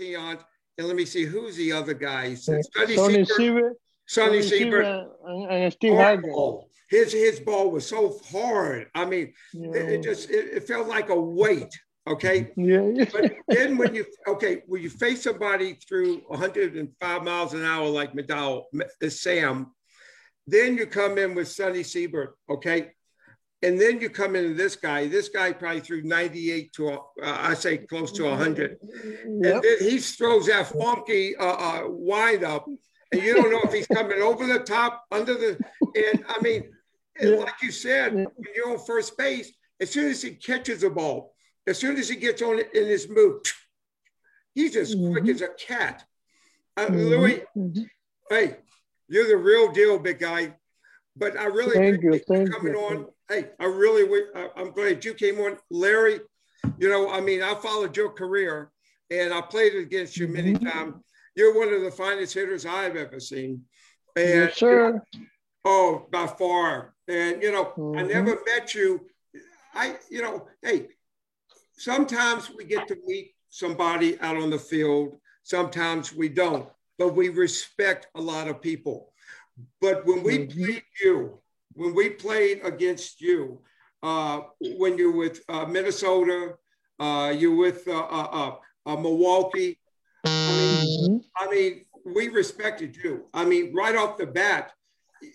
And let me see who's the other guys. Sonny, Sonny Siebert, Sonny Siebert, and, and Steve Hargan. His his ball was so hard. I mean, Yeah. it, it just it, it felt like a weight. Okay, Yeah, but then when you okay when you face somebody through 105 miles an hour like McDowell, uh, Sam, then you come in with Sonny Siebert. Okay. And then you come into this guy. This guy probably threw 98 to, uh, I say close to 100. Yep. And then he throws that funky uh, uh, wind up, and you don't know if he's coming over the top, under the. And I mean, and like you said, Yeah. when you're on first base, as soon as he catches the ball, as soon as he gets on it in his move, he's as quick Mhm. as a cat. Uh, Mhm. Louis, Mhm. hey, you're the real deal, big guy. But I really Thank you, thank coming you. on. Hey, I really, I- I'm glad you came on, Larry. You know, I mean, I followed your career, and I played against you many Mhm. times. You're one of the finest hitters I've ever seen, and Yes, sir. oh, by far. And you know, I Mhm. never met you. I, you know, hey, sometimes we get to meet somebody out on the field. Sometimes we don't, but we respect a lot of people. But when we Mhm. played you, when we played against you, uh, when you're with uh, Minnesota, uh, you're with uh, uh, uh, uh, Milwaukee. I mean. I mean, we respected you. I mean, right off the bat,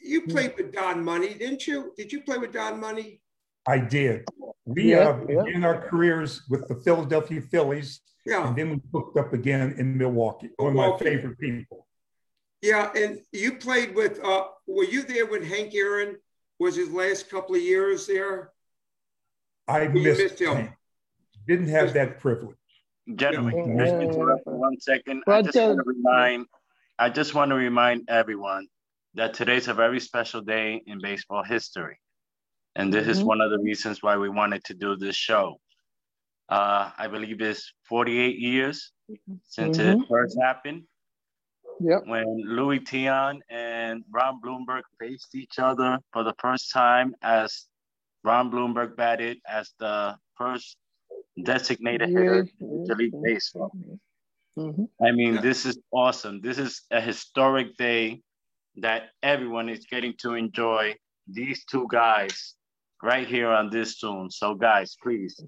you played with Don Money, didn't you? Did you play with Don Money? I did. We Yeah, uh, yeah. began our careers with the Philadelphia Phillies, Yeah, and then we hooked up again in Milwaukee. One of my favorite people. yeah. And you played with. Uh, were you there when Hank Aaron was his last couple of years there? I missed missed him. him. Didn't have that privilege. Gentlemen, Yeah. can I just interrupt for one second? I just uh, want to remind, I just want to remind everyone that today's a very special day in baseball history. And this is Mhm. one of the reasons why we wanted to do this show. Uh, I believe it's 48 years since it Mhm. first happened Yep. when Luis Tiant and Ron Blomberg faced each other for the first time as Ron Blomberg batted as the first designated hitter Yes, in Major League yes, Baseball. Mhm. I mean, Yeah. this is awesome. This is a historic day that everyone is getting to enjoy these two guys right here on this Zoom. So, guys, please.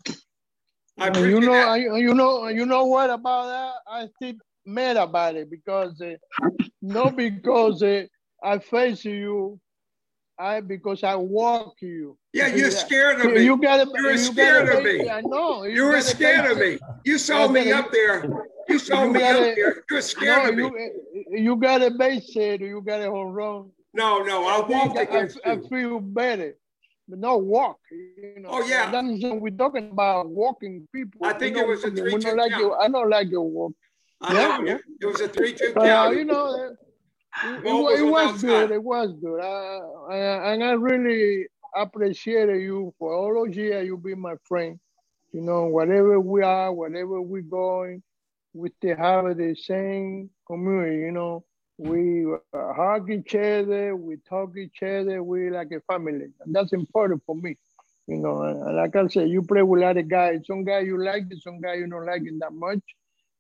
I And you know. I, you know, you know what about that? I still mad about it because uh, not because uh, I face you, I because I walk you. Yeah, you're Yeah. scared of me. you gotta, you're you scared gotta of base me. I know. You were scared of me. You saw Yeah, me up there. You saw You me gotta- up there. You're scared No, of me. you, you got a base hit, you got a home run. No, no, I I, against I you. feel better. But no walk, you know. Oh, yeah. That's we're talking about walking people. I think it don't- was a 3-2 like count. you. I don't like your walk. Yeah. It was a 3 2 But uh, count. you know, it, it, was it was good. It was good. Uh, I, and I really appreciate you for all those years. You be my friend. You know, whatever we are, whatever we're going, we still have the same community. You know, we uh, hug each other, we talk each other, we like a family, and that's important for me. You know, and, like I said, you play with a lot of guys. Some guy you like it, some guy you don't like it that much,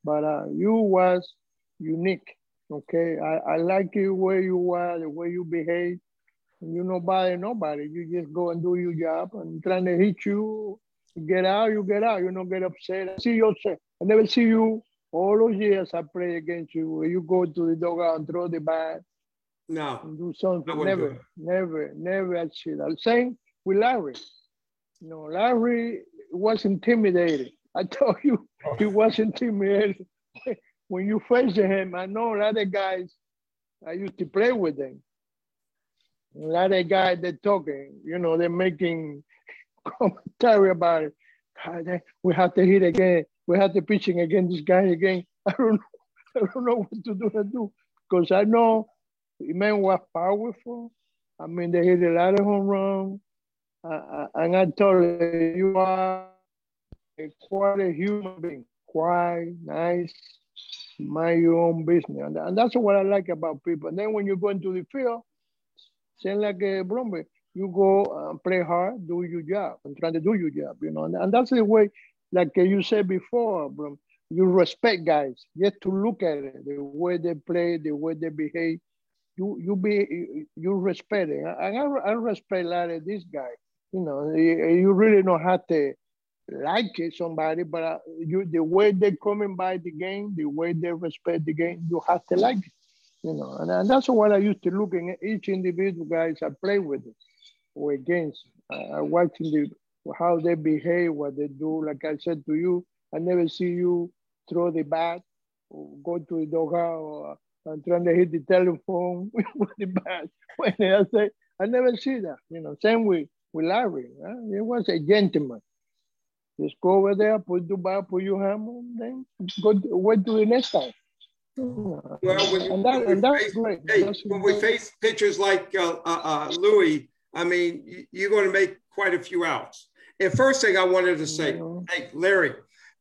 but uh, you was unique. Okay, I, I like you where you are, the way you behave. You nobody, nobody. You just go and do your job and trying to hit you, you get out, you get out. You don't get upset. I see you upset. I never see you all those years I play against you. You go to the dugout and throw the bat No. do something. do Never, it. never, never I see that. Same with Larry. You know, Larry was intimidated. I told you he wasn't intimidated. when you face him, I know a lot of guys, I used to play with them. A lot of guys they're talking, you know, they're making commentary about it. God, we have to hit again. We have to pitching again, this guy again. I don't know, I don't know what to do to do. Because I know the man was powerful. I mean, they hit a lot of home runs. Uh, and I told her, you are quite a human being, quiet, nice, mind your own business. And, and that's what I like about people. And then when you go into the field, same like a Bromby, you go and play hard, do your job, and try to do your job, you know. And, and that's the way, like uh, you said before, Brom, you respect guys. Just to look at it, the way they play, the way they behave, you you be you respect it. And I, I respect a lot of this guy. You know, you really know how to like somebody, but uh, you the way they coming by the game, the way they respect the game, you have to like it. You know, and, and that's what I used to look at each individual guys I play with or against. Uh, watching the how they behave, what they do. Like I said to you, I never see you throw the bat or go to the doghouse or and trying to hit the telephone with the bat. When I say, I never see that. You know, same with, with Larry. Huh? He was a gentleman. Just go over there, put Dubai, put your hammer, then go wait to the next time. Well, when, and that, when, we, face, hey, when we face pitchers like uh, uh, uh, Louis, I mean, you're going to make quite a few outs. And first thing I wanted to say, hey, Larry,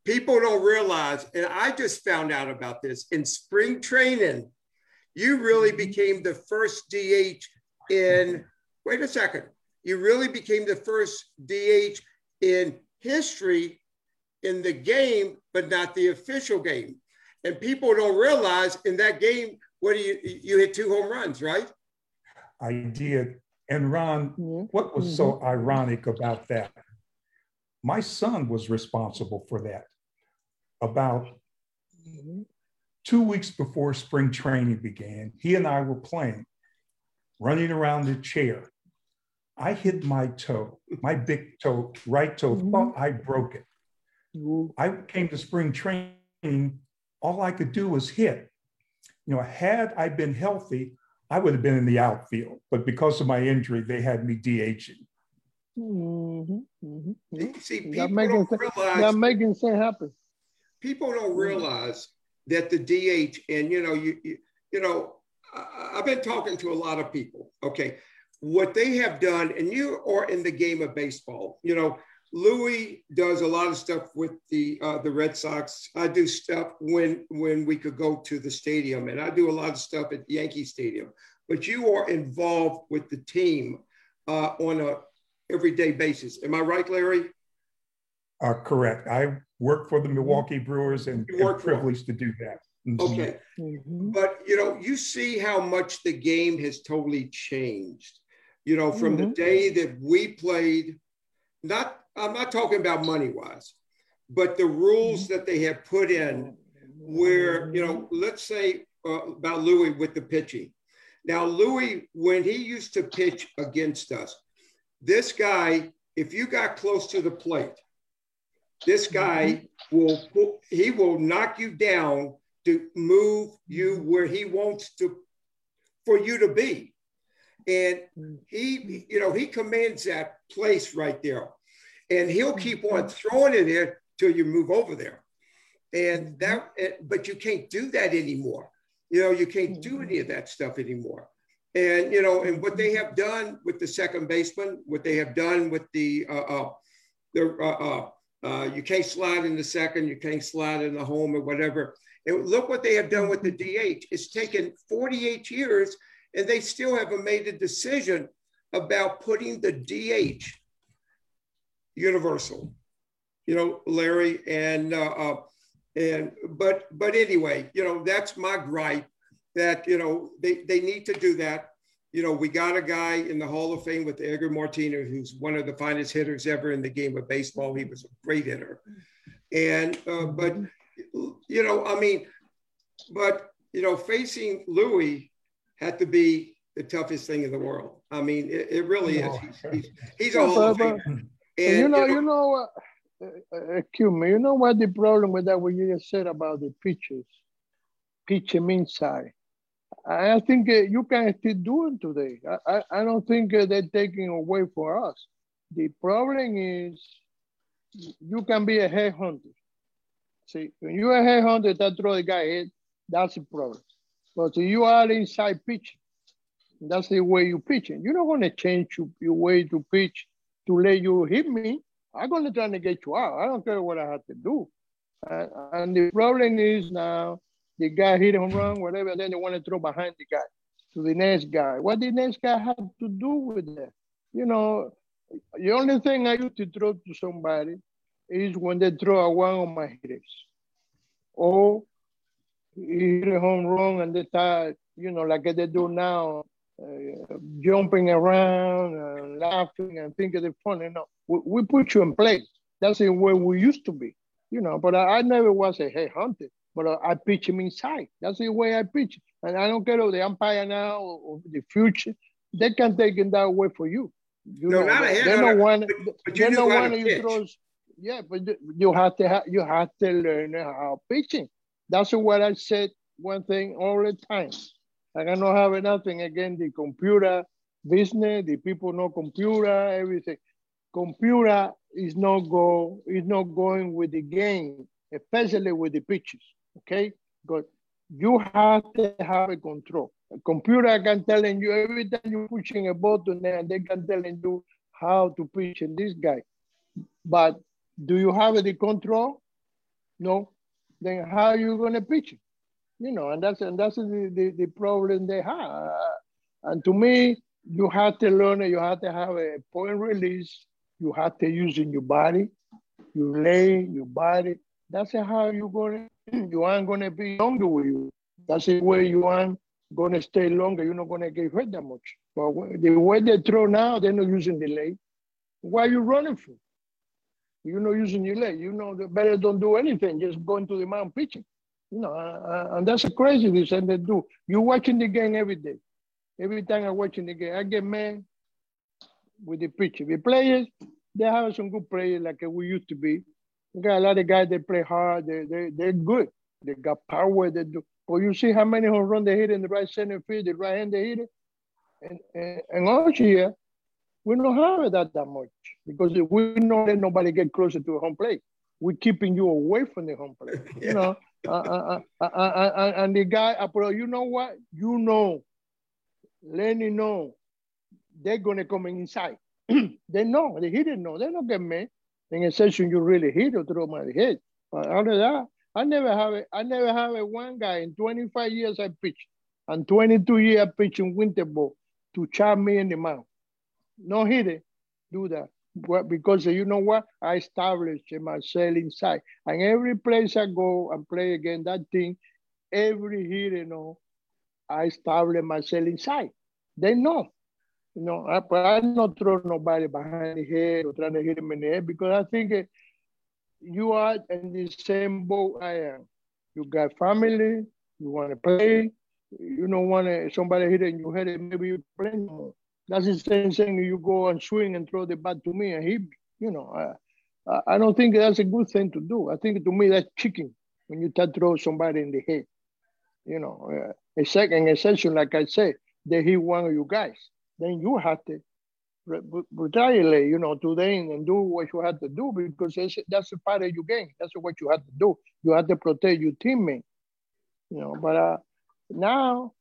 people don't realize, and I just found out about this in spring training, you really mm-hmm. became the first DH in, wait a second, you really became the first DH in history in the game, but not the official game. And people don't realize in that game, what do you, you hit two home runs, right? I did. And Ron, mm-hmm. what was so mm-hmm. ironic about that? My son was responsible for that. About mm-hmm. two weeks before spring training began, he and I were playing, running around the chair. I hit my toe, my big toe, right toe, mm-hmm. thought I broke it. Mm-hmm. I came to spring training, all I could do was hit. You know, had I been healthy, I would have been in the outfield, but because of my injury, they had me DHing. Mm-hmm, mm-hmm. See, people making, don't realize that making things happen. People don't mm-hmm. realize that the DH, and you know, you you, you know, I, I've been talking to a lot of people. Okay, what they have done, and you are in the game of baseball. You know, Louis does a lot of stuff with the uh, the Red Sox. I do stuff when when we could go to the stadium, and I do a lot of stuff at Yankee Stadium. But you are involved with the team uh, on a everyday basis. Am I right, Larry? Uh, correct. I work for the Milwaukee Brewers and am privileged to do that. Mm-hmm. Okay, mm-hmm. but you know, you see how much the game has totally changed. You know, from mm-hmm. the day that we played, not I'm not talking about money wise, but the rules mm-hmm. that they have put in where, you know, let's say uh, about Louis with the pitching. Now, Louis, when he used to pitch against us, this guy, if you got close to the plate, this guy mm-hmm. will he will knock you down to move you mm-hmm. where he wants to for you to be. And he, you know, he commands that place right there and he'll keep on throwing it there till you move over there. And that, but you can't do that anymore. You know, you can't do any of that stuff anymore. And you know, and what they have done with the second baseman, what they have done with the, uh, uh, the, uh, uh, uh you can't slide in the second, you can't slide in the home or whatever. And look what they have done with the DH. It's taken 48 years, and they still haven't made a decision about putting the DH universal, you know, Larry. And uh, uh, and but but anyway, you know, that's my gripe that you know they they need to do that. You know, we got a guy in the Hall of Fame with Edgar Martinez, who's one of the finest hitters ever in the game of baseball. He was a great hitter, and uh, but you know, I mean, but you know, facing Louis had to be the toughest thing in the world. I mean, it, it really is. He's, he's, he's a of Famer. And, you know, you know uh, uh, excuse me, you know what the problem with that what you just said about the pitches, pitching inside. I think uh, you can still do it today. I, I, I don't think uh, they're taking away for us. The problem is you can be a headhunter. See, when you're a headhunter that throw the guy in, that's the problem. But you are inside pitching, that's the way you pitching. You're not going to change your, your way to pitch to let you hit me, I'm going to try to get you out. I don't care what I have to do. Uh, and the problem is now the guy hit him wrong, whatever, then they want to throw behind the guy to the next guy. What the next guy have to do with that? You know, the only thing I used to throw to somebody is when they throw a one on my hitters. or he hit a home run and they start, you know, like they do now, uh, jumping around and laughing and thinking they're funny. No, we, we, put you in place. That's the way we used to be, you know. But I, I never was a head hunter, but uh, I pitch him inside. That's the way I pitch. And I don't care if the umpire now or, the future, they can take it that way for you. You no, know, not a they, head they don't want, but, they you don't want to you throws. Yeah, but you have to have you have to learn how pitching. That's what I said. One thing all the time. I don't have nothing against the computer business. The people know computer, everything. Computer is not go is not going with the game, especially with the pitches. Okay, but you have to have a control. A computer can telling you every time you're pushing a button there, they can telling you how to pitch in this guy. But do you have the control? No. Then how are you gonna pitch it? You know, and that's and that's the, the, the problem they have. And to me, you have to learn. You have to have a point release. You have to use in your body. You lay your body. That's how you're gonna. You aren't gonna be longer with you. That's the way you aren't gonna stay longer. You're not gonna get hurt that much. But the way they throw now, they're not using the leg. Why are you running for? You're not using your leg. You know, better don't do anything. Just go into the mound pitching. You know, uh, and that's a crazy this and they do. You're watching the game every day. Every time I'm watching the game, I get mad with the pitcher. The players, they have some good players like we used to be. We got a lot of guys that play hard. They, they, they're good. They got power. They do. But you see how many home runs they hit in the right center field, the right hand they hit it. And, and, and also here, we don't have that that much because we don't let nobody get closer to home plate. We're keeping you away from the home plate. yeah. You know, uh, uh, uh, uh, and the guy, but you know what? You know, Lenny know they're gonna come inside. they know, they didn't know. they don't get me. In a session, you really hit or throw my head. But other that, I never have it. I never have a one guy in 25 years I pitched, and 22 years pitching winter ball to chop me in the mouth. No it, do that. Well, because you know what? I established myself inside. And every place I go and play again, that thing, every hit, you know, I establish myself inside. They know. You know, I, but I not throw nobody behind the head or trying to hit him in the head because I think uh, you are in the same boat I am. You got family, you want to play, you don't want to, somebody hit in your head maybe you play more. That's the same thing. You go and swing and throw the bat to me and he. You know, I, I don't think that's a good thing to do. I think to me that's cheating when you try to throw somebody in the head. You know, uh, a second exception, like I said, they hit one of you guys. Then you have to retaliate, you know, to them and do what you have to do because that's a part of your game. That's what you have to do. You have to protect your teammate. You know, but uh, now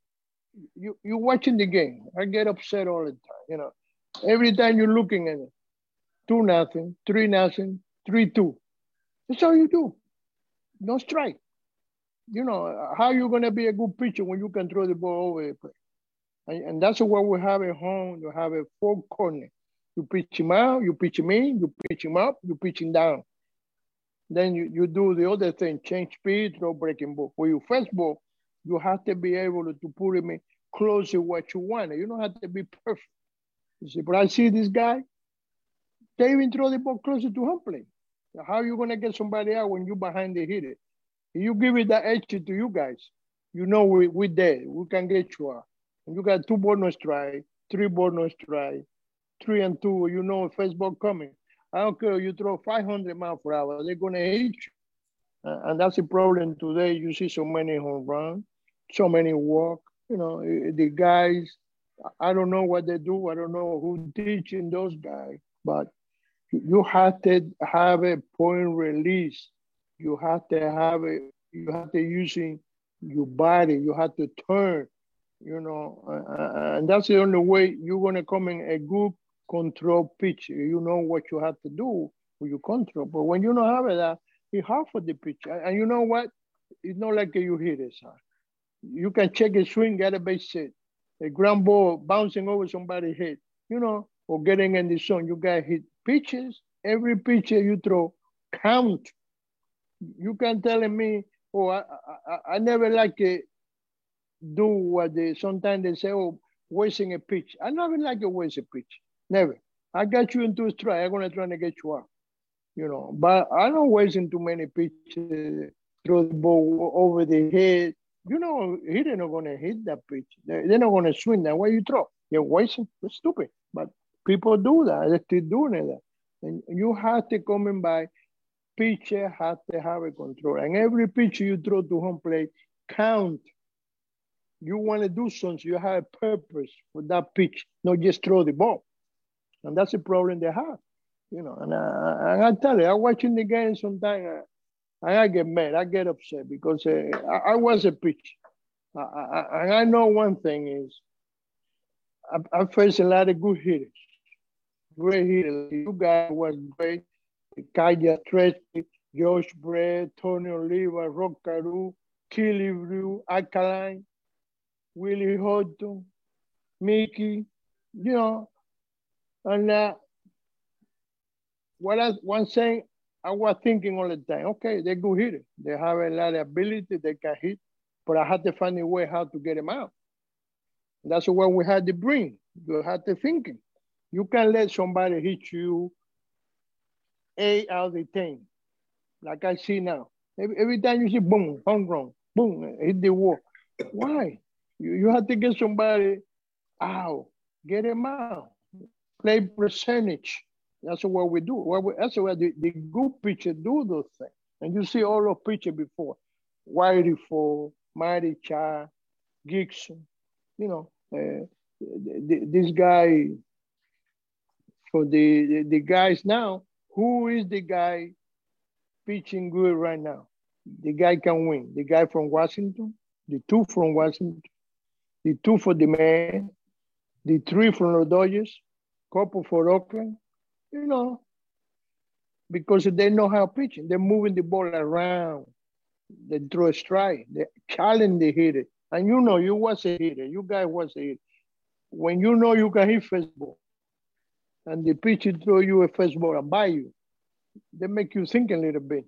you you're watching the game. I get upset all the time. You know, every time you're looking at it, two nothing, three nothing, three two. That's all you do. No strike. You know how you gonna be a good pitcher when you can throw the ball over the plate. And, and that's what we have at home. You have a four corner. You pitch him out, you pitch him in, you pitch him up, you pitch him down. Then you, you do the other thing, change speed, throw breaking ball. For your first ball, you have to be able to put him in close to what you want. You don't have to be perfect. You see, but I see this guy, they even throw the ball closer to home plate. How are you gonna get somebody out when you behind the hitter? You give it that edge to you guys. You know we we there. We can get you out. And you got two bonus try, three bonus try, three and two. You know first ball coming. I don't care. You throw 500 miles per hour, they're gonna hit you. Uh, and that's the problem today. You see so many home runs, so many work. You know, the guys, I don't know what they do. I don't know who teaching those guys, but you have to have a point release. You have to have a, you have to using your body. You have to turn, you know, and that's the only way you're gonna come in a good control pitch. You know what you have to do with your control. But when you don't have that, it's hard for the pitch. And you know what? It's not like you hit it, sir. You can check a swing, get a base hit, a ground ball bouncing over somebody's head, you know, or getting in the zone. You got hit pitches. Every pitch you throw count. You can tell me oh, I, I, I never like it, do what they sometimes they say, oh, wasting a pitch. I never like a waste a pitch. Never. I got you into a strike. I'm gonna try to get you out. You know, but I don't waste too many pitches, throw the ball over the head. You know, they're not gonna hit that pitch. They're not gonna swing that. Why you throw? You're wasting. It's stupid. But people do that. They're still doing it. And you have to come by pitcher has to have a control. And every pitch you throw to home plate count. You want to do something, you have a purpose for that pitch, not just throw the ball. And that's the problem they have. You know, and I, and I tell you, I'm watching the game sometimes, uh, I get mad, I get upset because uh, I, I, was a pitcher. and I know one thing is I, I faced a lot of good hitters. Great hitters. You guys was great. Kaya Tresky, George Brett, Tony Oliva, Rod Carew, Killebrew, Alkaline, Willie Horton, Mickey, you know. And uh, what I, one thing I was thinking all the time, okay, they're good hitters. They have a lot of ability, they can hit, but I had to find a way how to get them out. That's what we had to bring. You had to thinking. You can let somebody hit you eight out of the 10, like I see now. Every, every time you see boom, home run, boom, hit the wall. Why? You, you have to get somebody out, get them out, play percentage. That's what we do. What we, that's what the, the good pitcher do those things. And you see all of pitcher before. Whitey Ford Matty Cha, Gibson, you know, uh, this guy, for the, the, the guys now, who is the guy pitching good right now? The guy can win. The guy from Washington, the two from Washington, the two for the man, the three from the Dodgers, couple for Oakland, you know, because they know how pitching. They're moving the ball around. They throw a strike. They challenge the hitter. And you know, you was a hitter. You guys was a hitter. When you know you can hit fastball, and the pitcher throw you a fastball and buy you, they make you think a little bit.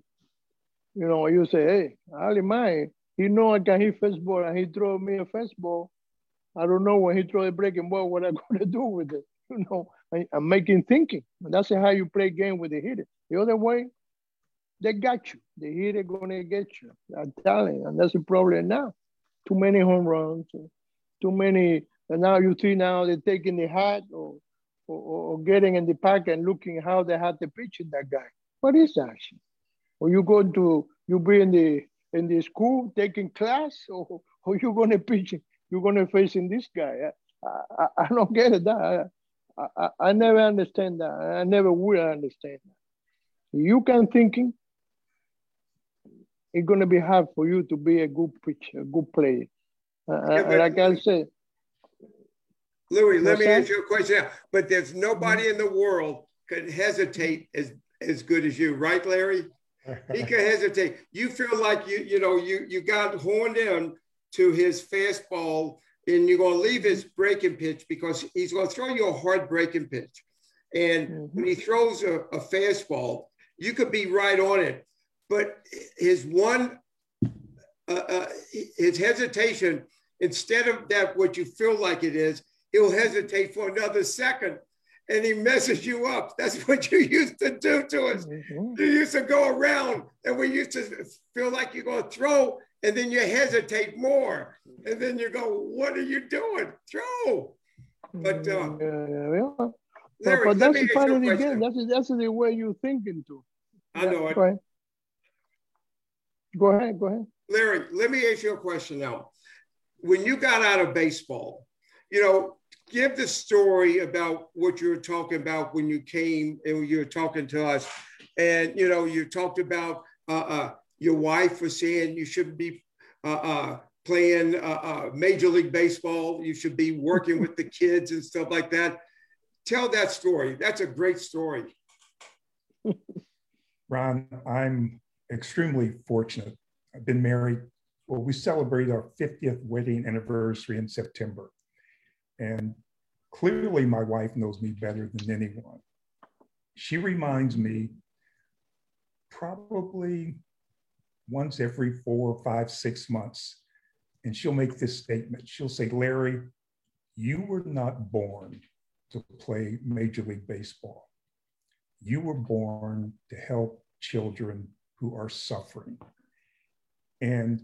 You know, you say, hey, Ali Mai, he know I can hit fastball and he throw me a fastball. I don't know when he throw a breaking ball, what I'm gonna do with it. You know, Am making thinking. And that's how you play game with the hitter. The other way, they got you. The hitter gonna get you. I'm telling you, and that's the problem now. Too many home runs, too many. And now you see now they're taking the hat or or, or, getting in the park and looking how they had to pitch in that guy. What is that? Or you go to you be in the in the school taking class, or or you gonna pitch? You're gonna face in this guy. I, I, I don't get it. That I, I, never understand that. I never will understand that. You can thinking. It's gonna be hard for you to be a good pitcher, a good player. Uh, yeah, like I said, Louis, let me ask you a question. But there's nobody mm-hmm. in the world could hesitate as as good as you, right, Larry? He could hesitate. You feel like you you know you you got horned in to his fastball, and you're going to leave his breaking pitch because he's going to throw you a hard breaking pitch. And mm-hmm. when he throws a, a fastball, you could be right on it, but his one uh, uh, his hesitation instead of that what you feel like it is he'll hesitate for another second and he messes you up. That's what you used to do to us. Mm-hmm. You used to go around and we used to feel like you're going to throw and then you hesitate more. And then you go, What are you doing? Throw. But, uh, yeah, yeah. Larry, but, that's the part of the game. That's, that's the way you're thinking too. I know yeah, it. Go ahead. Go ahead. Go ahead. Larry, let me ask you a question now. When you got out of baseball, you know, give the story about what you were talking about when you came and you were talking to us. And, you know, you talked about uh, uh, your wife was saying you shouldn't be uh, uh playing uh, uh, Major League Baseball. You should be working with the kids and stuff like that. Tell that story. That's a great story. Ron, I'm extremely fortunate. I've been married. Well, we celebrate our 50th wedding anniversary in September. And clearly, my wife knows me better than anyone. She reminds me probably once every four, five, six months. And she'll make this statement. She'll say, Larry, you were not born to play Major League Baseball. You were born to help children who are suffering. And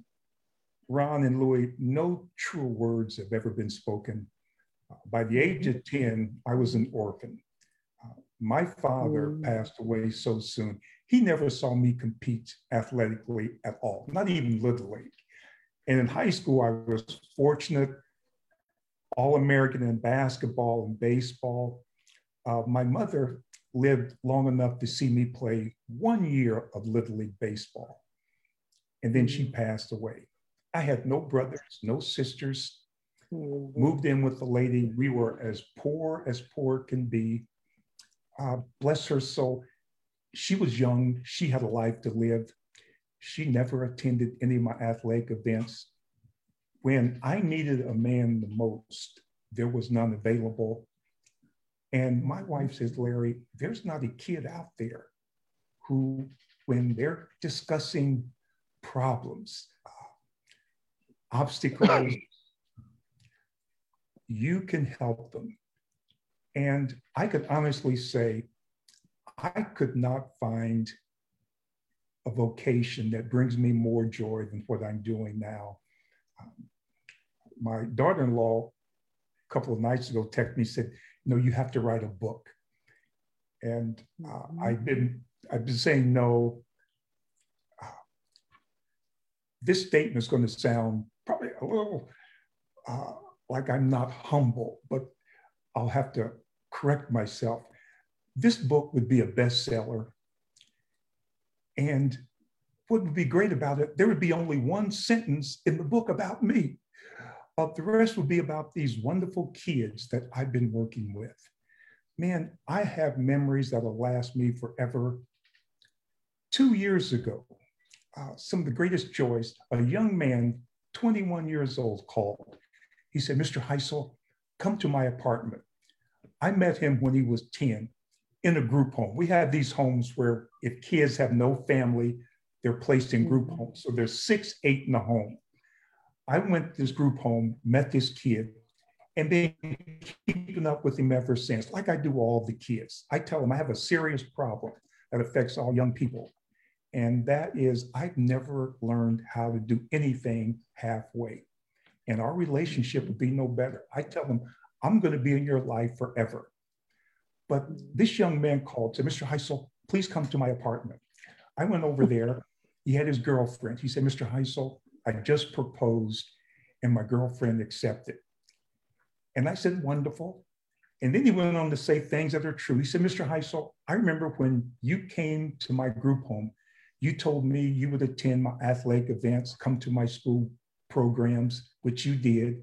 Ron and Louis, no true words have ever been spoken. Uh, by the age of 10, I was an orphan. Uh, my father mm. passed away so soon. He never saw me compete athletically at all, not even Little League. And in high school, I was fortunate, All American in basketball and baseball. Uh, my mother lived long enough to see me play one year of Little League baseball. And then she mm. passed away. I had no brothers, no sisters. Mm-hmm. Moved in with the lady. We were as poor as poor can be. Uh, bless her soul. She was young. She had a life to live. She never attended any of my athletic events. When I needed a man the most, there was none available. And my wife says, Larry, there's not a kid out there who, when they're discussing problems, uh, obstacles, you can help them. And I could honestly say, I could not find a vocation that brings me more joy than what I'm doing now. Um, my daughter in law, a couple of nights ago, texted me, said, no, you have to write a book. And uh, mm-hmm. I've been I've been saying no. Uh, this statement is going to sound probably a little uh, like I'm not humble, but I'll have to correct myself. This book would be a bestseller. And what would be great about it, there would be only one sentence in the book about me. Uh, the rest would be about these wonderful kids that I've been working with. Man, I have memories that'll last me forever. Two years ago, uh, some of the greatest joys, a young man, 21 years old, called. He said, Mr. Hisle, come to my apartment. I met him when he was 10 in a group home. We have these homes where if kids have no family, they're placed in group mm-hmm. homes. So there's six, eight in the home. I went to this group home, met this kid, and been keeping up with him ever since, like I do all the kids. I tell them I have a serious problem that affects all young people. And that is, I've never learned how to do anything halfway. And our relationship would be no better. I tell them, I'm going to be in your life forever. But this young man called, said, Mr. Hisle, please come to my apartment. I went over there. He had his girlfriend. He said, Mr. Hisle, I just proposed and my girlfriend accepted. And I said, wonderful. And then he went on to say things that are true. He said, Mr. Hisle, I remember when you came to my group home, you told me you would attend my athletic events, come to my school programs, which you did.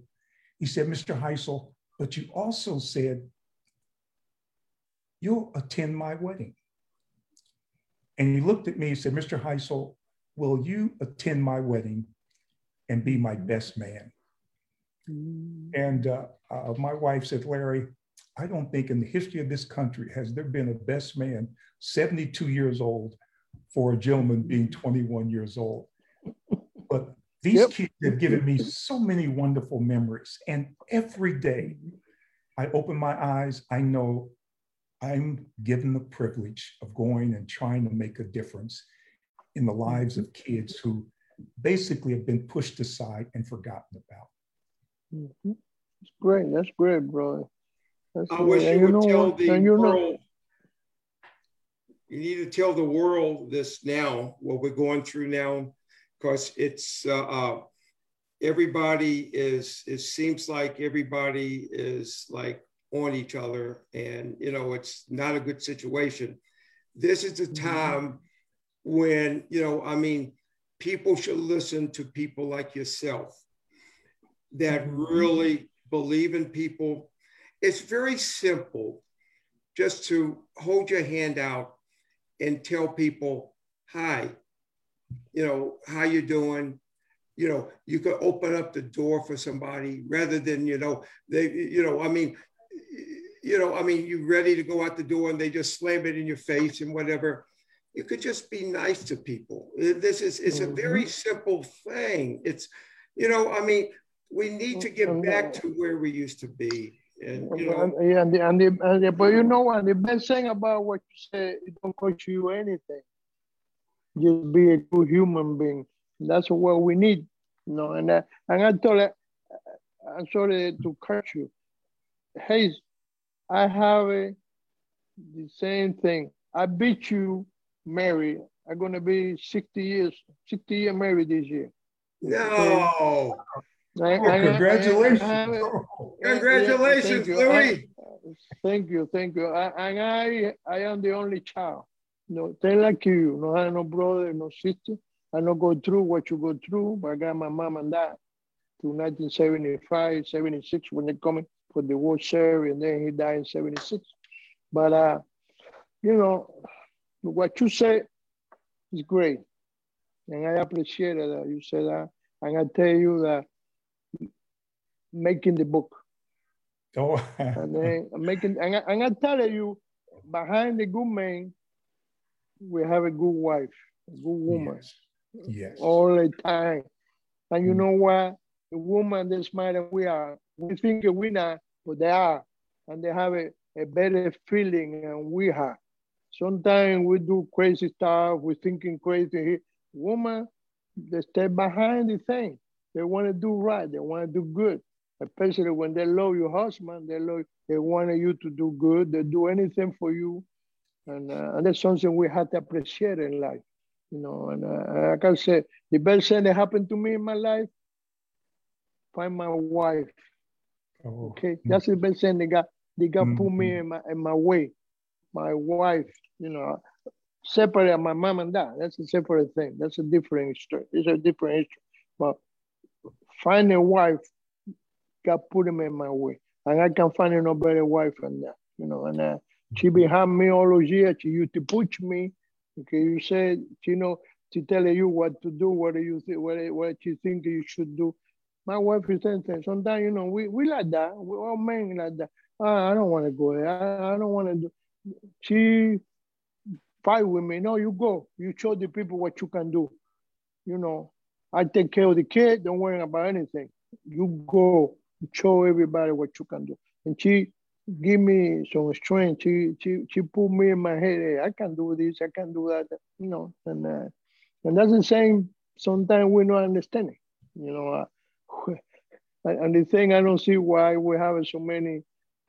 He said, Mr. Hisle, but you also said, you'll attend my wedding. And he looked at me and said, Mr. Hisle, will you attend my wedding and be my best man. Mm. And uh, uh, my wife said, Larry, I don't think in the history of this country has there been a best man 72 years old for a gentleman being 21 years old. But these yep. kids have given me so many wonderful memories. And every day I open my eyes, I know I'm given the privilege of going and trying to make a difference in the lives of kids who basically have been pushed aside and forgotten about. Mm-hmm. That's great. That's great, bro. That's I great. wish you, you would tell what? the you world. Know. You need to tell the world this now, what we're going through now, because it's uh, uh, everybody is. It seems like everybody is like on each other, and you know it's not a good situation. This is the mm-hmm. time mm-hmm. when you know. I mean, people should listen to people like yourself that mm-hmm. really believe in people. It's very simple just to hold your hand out and tell people, hi, you know, how you doing? You know, you could open up the door for somebody rather than, you know, they, you know, I mean, you know, I mean, you're ready to go out the door and they just slam it in your face and whatever. you could just be nice to people. This is it's mm-hmm. a very simple thing. It's, you know, I mean, we need to get back to where we used to be. And you know, and, the, and, the, and the, but you know what? The best thing about what you say, it don't cost you anything. Just be a good human being. That's what we need. You know, and uh, and I told her, I'm sorry to cut you. Hey, I have a, the same thing. I beat you, Mary. I'm gonna be 60 years, 60 year married this year. No. I, oh, congratulations. I, congratulations, yeah, Louis. thank you, thank you. and I, I am the only child. No, they like you. No, I have no brother, no sister. I don't go through what you go through, but I got my mom and dad to 1975, 76 when they coming for the war service, and then he died in 76. But uh, you know, what you say is great. And I appreciate that you said that. And I tell you that making the book. Oh. and then making and I, and I tell you, behind the good man, we have a good wife, a good woman. Yes. yes. All the time. And you mm. know what? The woman that's smarter than we are. We think we're not, but they are. And they have a, a better feeling than we have. Sometimes we do crazy stuff, we're thinking crazy. Woman, they stay behind the thing. They want to do right, they want to do good especially when they love your husband, they love, they want you to do good, they do anything for you. And, uh, and that's something we have to appreciate in life. You know, and uh, like I said, the best thing that happened to me in my life, find my wife. Oh. Okay, that's the best thing they got. They got mm-hmm. put me in my in my way. My wife, you know, separate my mom and dad. That's a separate thing. That's a different story. It's a different history. But find a wife God put him in my way. And I can find no better wife than that, you know. And uh, she behind me all those years. She used to push me. Okay, you said, you know, she tell you what to do, what do you think, what, what you think you should do. My wife is saying, sometimes, you know, we, we like that. We all men like that. Uh, I don't want to go there. I, I don't want to do. She fight with me. No, you go. You show the people what you can do. You know, I take care of the kid. Don't worry about anything. You go show everybody what you can do. And she give me some strength. She she she put me in my head. Hey, I can do this. I can do that. You know, and uh, and that's the same. Sometimes we not understanding. You know, uh, and the thing I don't see why we have so many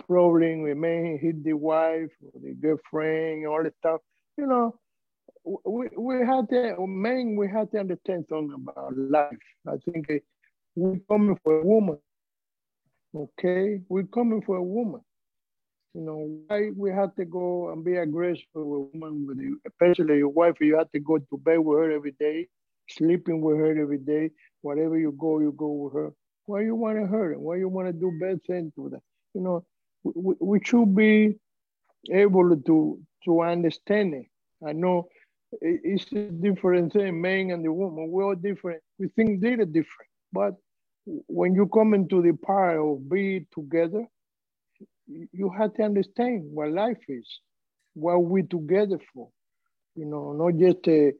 problems with men hit the wife or the girlfriend, all the stuff. You know, we we had to men we had to understand something about life. I think uh, we coming for a woman Okay, we're coming for a woman. You know, why we have to go and be aggressive with a woman, with you, especially your wife, you have to go to bed with her every day, sleeping with her every day. Whatever you go, you go with her. Why you want to hurt her? Why you want to do bad things to that? You know, we, we should be able to to understand it. I know it's a different thing, man and the woman. We're all different. We think they're different, but when you come into the part of be together, you have to understand what life is, what we together for. You know, not just uh,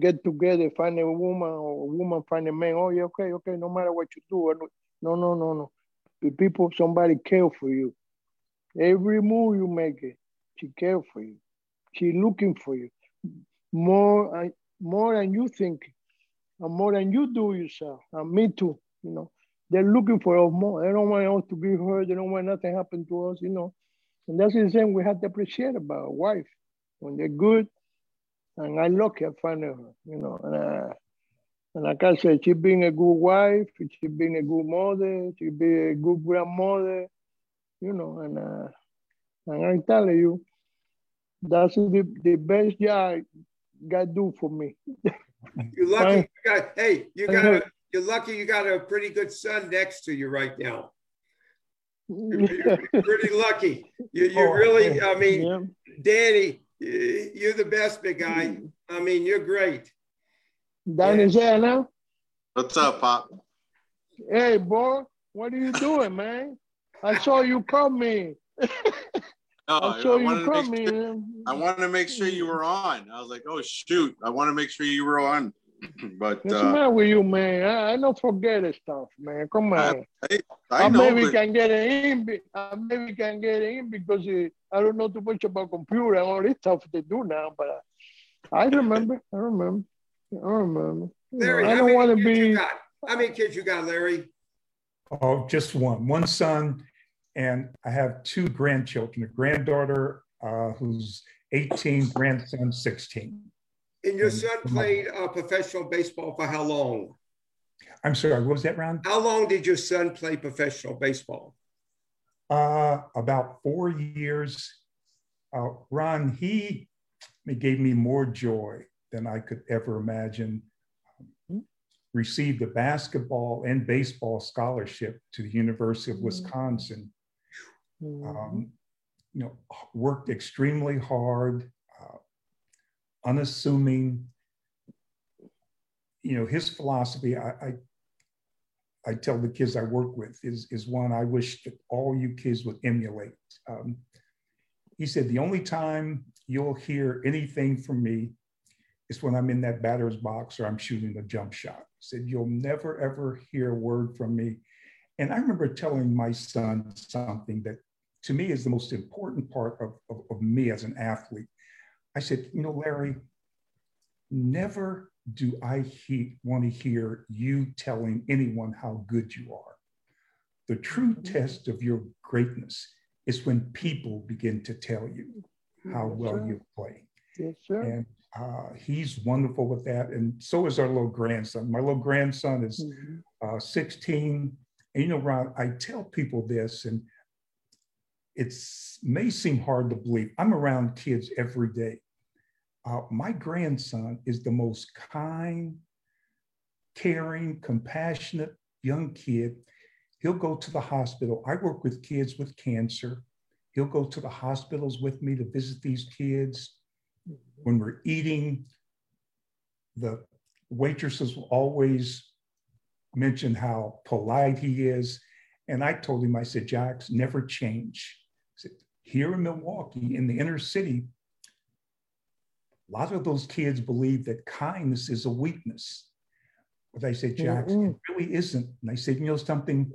get together, find a woman or a woman find a man. Oh, yeah, okay, okay, no matter what you do. No, no, no, no. The people, somebody care for you. Every move you make, she care for you. She looking for you more, uh, more than you think, and more than you do yourself. And me too. You know, they're looking for us more. They don't want us to be hurt. They don't want nothing happen to us. You know, and that's the thing we have to appreciate about a wife when they're good. And I lucky I find her. You know, and uh, and like I said, she being a good wife, she being a good mother, she be a good grandmother. You know, and uh, and I'm telling you, that's the, the best job God do for me. You're lucky. you got, hey, you got a, you're lucky you got a pretty good son next to you right now. You're, you're pretty lucky. You, you oh, really, I mean, yeah. Danny, you're the best, big guy. I mean, you're great. Danny's yeah. here now. What's up, Pop? Hey, boy, what are you doing, man? I saw you coming. No, I, I, wanted to make sure, I wanted to make sure you were on. I was like, oh shoot, I want to make sure you were on. but what's uh, the matter with you, man? I, I don't forget this stuff, man. Come on. I, I, I know, maybe but... can get in. I maybe can get in because uh, I don't know too much about computer and all this stuff they do now. But I remember. I remember. I remember. Larry, I don't want to be. How many kids you got, Larry? Oh, just one. One son, and I have two grandchildren. A granddaughter uh, who's 18, grandson 16. And your son played uh, professional baseball for how long? I'm sorry, what was that, Ron? How long did your son play professional baseball? Uh, about four years. Uh, Ron, he gave me more joy than I could ever imagine. Um, received a basketball and baseball scholarship to the University of mm-hmm. Wisconsin. Um, you know, worked extremely hard unassuming. You know, his philosophy, I, I, I tell the kids I work with, is, is one I wish that all you kids would emulate. Um, he said, the only time you'll hear anything from me is when I'm in that batter's box or I'm shooting a jump shot. He said, you'll never, ever hear a word from me. And I remember telling my son something that to me is the most important part of, of, of me as an athlete. I said, you know, Larry, never do I he- want to hear you telling anyone how good you are. The true mm-hmm. test of your greatness is when people begin to tell you how yes, well sir. you play. Yes, sir. And uh, he's wonderful with that. And so is our little grandson. My little grandson is mm-hmm. uh, 16. And you know, Ron, I tell people this, and it may seem hard to believe. I'm around kids every day. Uh, my grandson is the most kind, caring, compassionate young kid. He'll go to the hospital. I work with kids with cancer. He'll go to the hospitals with me to visit these kids. When we're eating, the waitresses will always mention how polite he is. And I told him, I said, Jax, never change here in Milwaukee, in the inner city, a lot of those kids believe that kindness is a weakness. But I said, Jax, mm-hmm. it really isn't. And I said, you know something?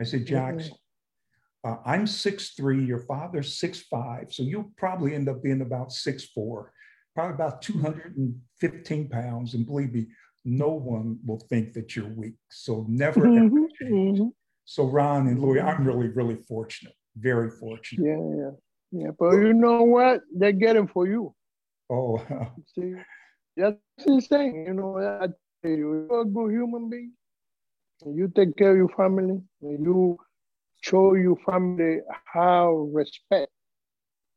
I said, Jax, mm-hmm. uh, I'm 6'3", your father's 6'5", so you'll probably end up being about 6'4", probably about 215 pounds. And believe me, no one will think that you're weak. So never ever mm-hmm. change. Mm-hmm. So Ron and Louis, I'm really, really fortunate very fortunate. Yeah, yeah, yeah. But you know what? They're getting for you. Oh, see, that's insane. You know, I tell you, you're a good human being. You take care of your family. You show your family how respect.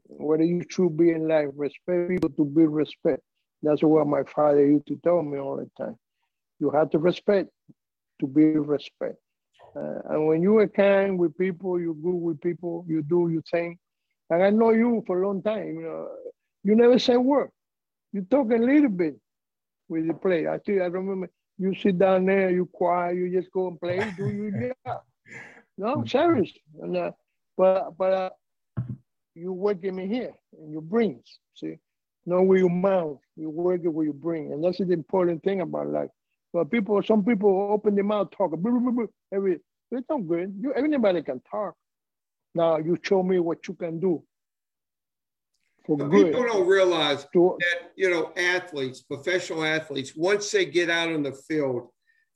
What you should be in life, respect people to be respect. That's what my father used to tell me all the time. You have to respect to be respect. Uh, and when you are kind with people, you're good with people, you do your thing. And I know you for a long time. You know, you never say word. You talk a little bit with the play. I think I remember you sit down there, you quiet, you just go and play, do your job. No, serious. And, uh, but but uh, you working in here in your brains. See, not with your mouth. You work it with your brain, and that's the important thing about life. But people, some people open their mouth, talk, blah, blah, blah, every, it's not good. You, anybody can talk. Now you show me what you can do. For but good. People don't realize to, that, you know, athletes, professional athletes, once they get out on the field,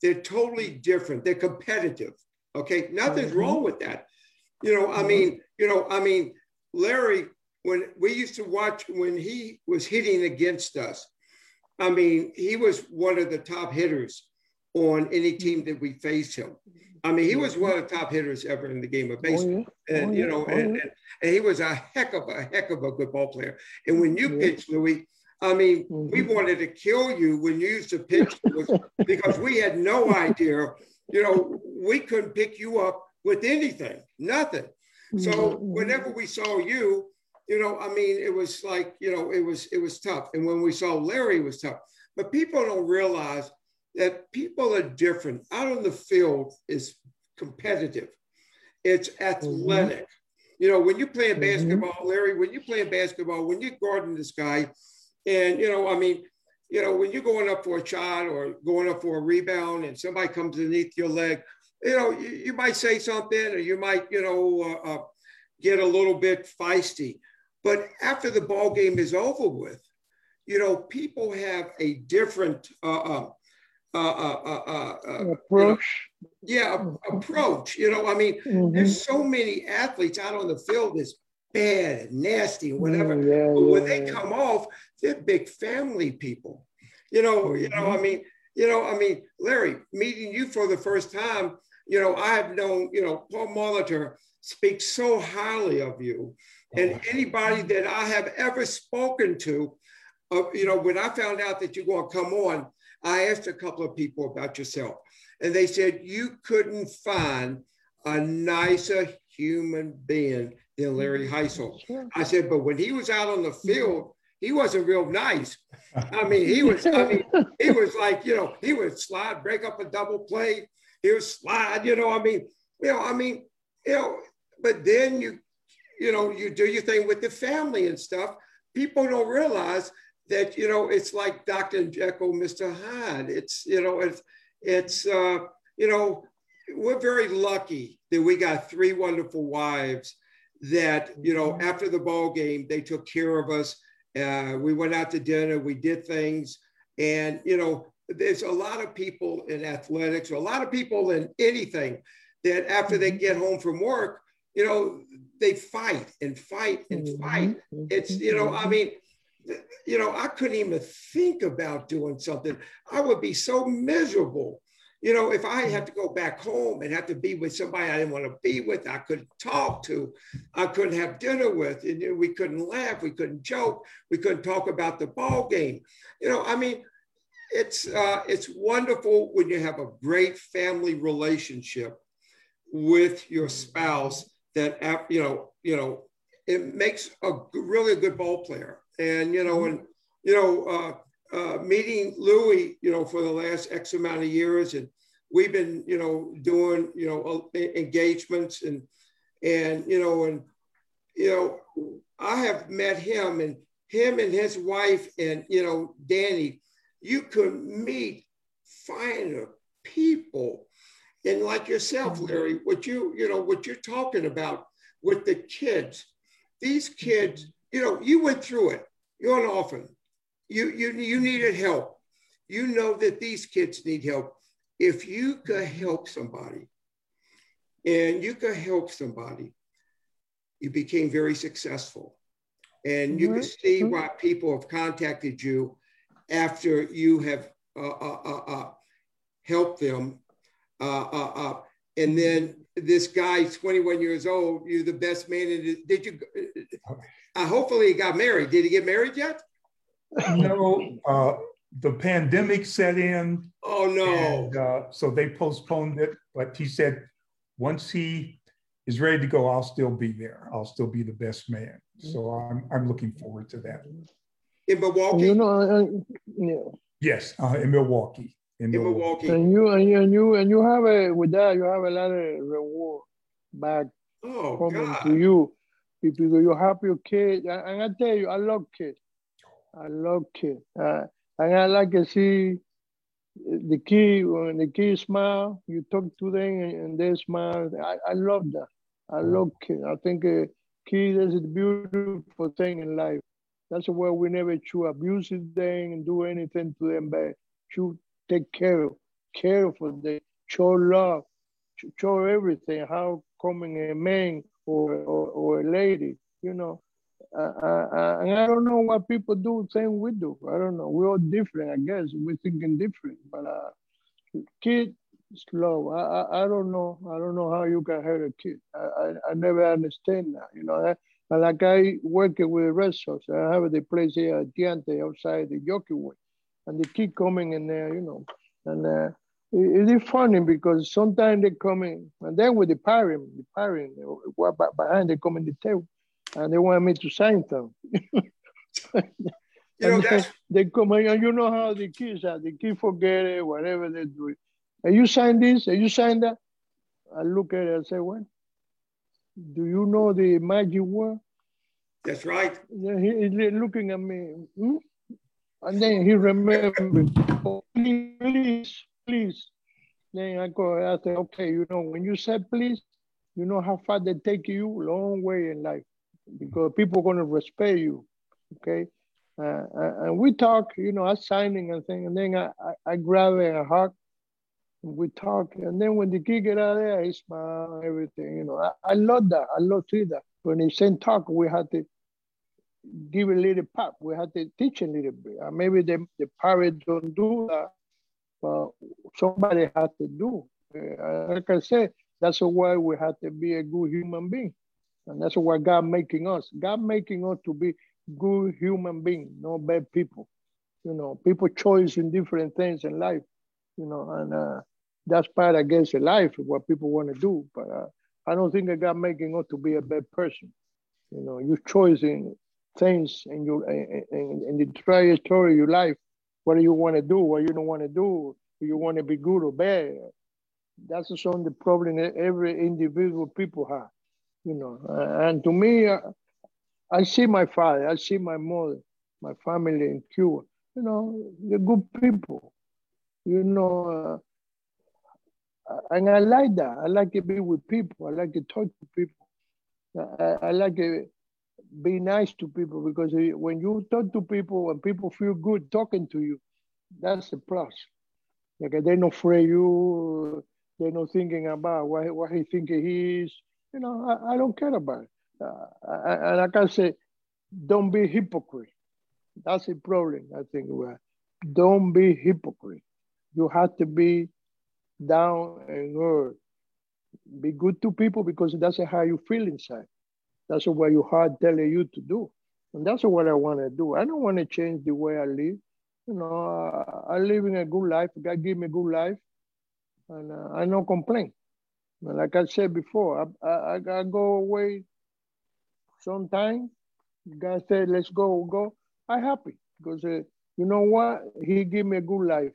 they're totally different. They're competitive. Okay. Nothing's mm-hmm. wrong with that. You know, I mm-hmm. mean, you know, I mean, Larry, when we used to watch when he was hitting against us, I mean, he was one of the top hitters on any team that we faced him. I mean, he was one of the top hitters ever in the game of baseball, oh, yeah. and oh, you know, oh, and, and, and, he was a heck of a heck of a good ball player. And when you yeah. pitched, Louis, I mean, mm-hmm. we wanted to kill you when you used to pitch because we had no idea. You know, we couldn't pick you up with anything, nothing. So mm-hmm. whenever we saw you, you know, I mean, it was like, you know, it was it was tough. And when we saw Larry, it was tough. But people don't realize that people are different. Out on the field is competitive. It's athletic. You know, when you're playing mm-hmm. basketball, Larry, when you're playing basketball, when you're guarding this guy, and you know, I mean, you know, when you're going up for a shot or going up for a rebound and somebody comes underneath your leg, you know, you, you might say something or you might, you know, uh, uh, get a little bit feisty. But after the ball game is over with, you know, people have a different uh, uh, uh, approach. You know, yeah, approach. You know, I mean, mm-hmm. there's so many athletes out on the field that's bad nasty whatever. Mm, yeah, but when yeah, they come off, they're big family people. You know, you know, I mm-hmm. mean, you know, I mean, Larry, meeting you for the first time, you know, I have known, you know, Paul Molitor speaks so highly of you. And anybody that I have ever spoken to, uh, you know, when I found out that you're going to come on, I asked a couple of people about yourself, and they said you couldn't find a nicer human being than Larry mm-hmm. I said, but when he was out on the field, he wasn't real nice. I mean, he was, I mean, he was like, you know, he would slide, break up a double play. He would slide, you know, I mean, you know, I mean, you know, but then you, you know, you do your thing with the family and stuff. People don't realize that, you know, it's like Dr. Jekyll, Mr. Hyde. It's, you know, it's, it's, uh, you know, we're very lucky that we got three wonderful wives that, you know, mm-hmm. after the ball game, they took care of us uh, we went out to dinner, we did things. And, you know, there's a lot of people in athletics, or a lot of people in anything that after they mm-hmm. get home from work, you know, they fight and fight and mm-hmm. fight. It's, you know, I mean, you know, I couldn't even think about doing something. I would be so miserable you know, if I had to go back home and have to be with somebody I didn't want to be with, I couldn't talk to, I couldn't have dinner with, and we couldn't laugh, we couldn't joke, we couldn't talk about the ball game. You know, I mean, it's uh, it's wonderful when you have a great family relationship with your spouse that you know you know it makes a really a good ball player and you know and you know uh, uh, meeting Louis, you know, for the last X amount of years, and we've been, you know, doing, you know, engagements and and you know, and you know, I have met him and him and his wife and you know, Danny. You could meet finer people, and like yourself, Larry, what you you know, what you're talking about with the kids. These kids, you know, you went through it. You're an orphan you, you, you needed help. You know that these kids need help. If you could help somebody and you could help somebody, you became very successful. And you mm-hmm. can see mm-hmm. why people have contacted you after you have uh, uh, uh, uh helped them. Uh, uh, and then this guy, 21 years old, you're the best man in it. Did you? hopefully, he got married. Did he get married yet? no, uh, the pandemic set in. Oh no! And, uh, so they postponed it, but he said once he is ready to go, I'll still be there. I'll still be the best man. So I'm I'm looking forward to that. In Milwaukee, you know, uh, yeah. Yes, uh, in Milwaukee. In, in Milwaukee. And you and you and you and you have a with that you have a lot of reward back oh, coming God. to you because you help your kids. And I tell you, I love kids. I love kids. Uh, and I like to see the kid, when the kids smile, you talk to them and, and they smile. I, I love that. I love kids. I think uh, kids is a beautiful thing in life. That's why we never should abuse them and do anything to them but Should take care care for them, show love, show everything, how coming a man or, or, or a lady, you know, uh, uh, and I don't know what people do same we do. I don't know. We're all different, I guess. We're thinking different. But uh, kid slow. I, I, I don't know. I don't know how you can hurt a kid. I, I, I never understand that. You know, I, like I working with Sox. I have the place here at Diante outside the jockey way. And they keep coming in there, you know. And uh, it, it is funny because sometimes they come in, and then with the parent, the parent, behind they come in the table and they want me to sign them. you know, that's... they come and you know how the kids are. The kids forget it, whatever they do. And you sign this, and you sign that. I look at it and say, well, Do you know the magic word? That's right. He, he's looking at me. Hmm? And then he remembered, please, please. Then I go, I say, okay, you know, when you said please, you know how far they take you? Long way in life because people are going to respect you. Okay. Uh, uh, and we talk, you know, I signing and thing, and then I, I, I grab a hug, we talk, and then when the kid get out there, he smile, everything, you know. I, I love that. I love see that. When he sent talk, we had to give a little pop. We have to teach a little bit. Maybe the, the parents don't do that, but somebody has to do. Uh, like I said, that's why we have to be a good human being. And that's why God making us. God making us to be good human being, no bad people. You know, people choose in different things in life, you know, and uh, that's part against the life, what people want to do. But uh, I don't think God making us to be a bad person. You know, you choosing things in your in, in, the trajectory of your life, what do you want to do, what you don't want to do, do you want to be good or bad. That's of the problem that every individual people have, you know. And to me, uh, I see my father, I see my mother, my family in Cuba. You know, they're good people. You know, uh, and I like that. I like to be with people. I like to talk to people. I, I like to be nice to people because when you talk to people and people feel good talking to you, that's a plus. Like they're not afraid you, they're not thinking about what, what he think he is. You know, I, I don't care about it. Uh, and like I say, don't be hypocrite. That's a problem, I think. Don't be hypocrite. You have to be down and earth. Be good to people because that's how you feel inside. That's what your heart telling you to do. And that's what I want to do. I don't want to change the way I live. You know, I, I live in a good life. God give me a good life. And uh, I don't complain. like I said before, I, I, I go away sometime. God said, let's go, go. I'm happy because uh, you know what? He give me a good life.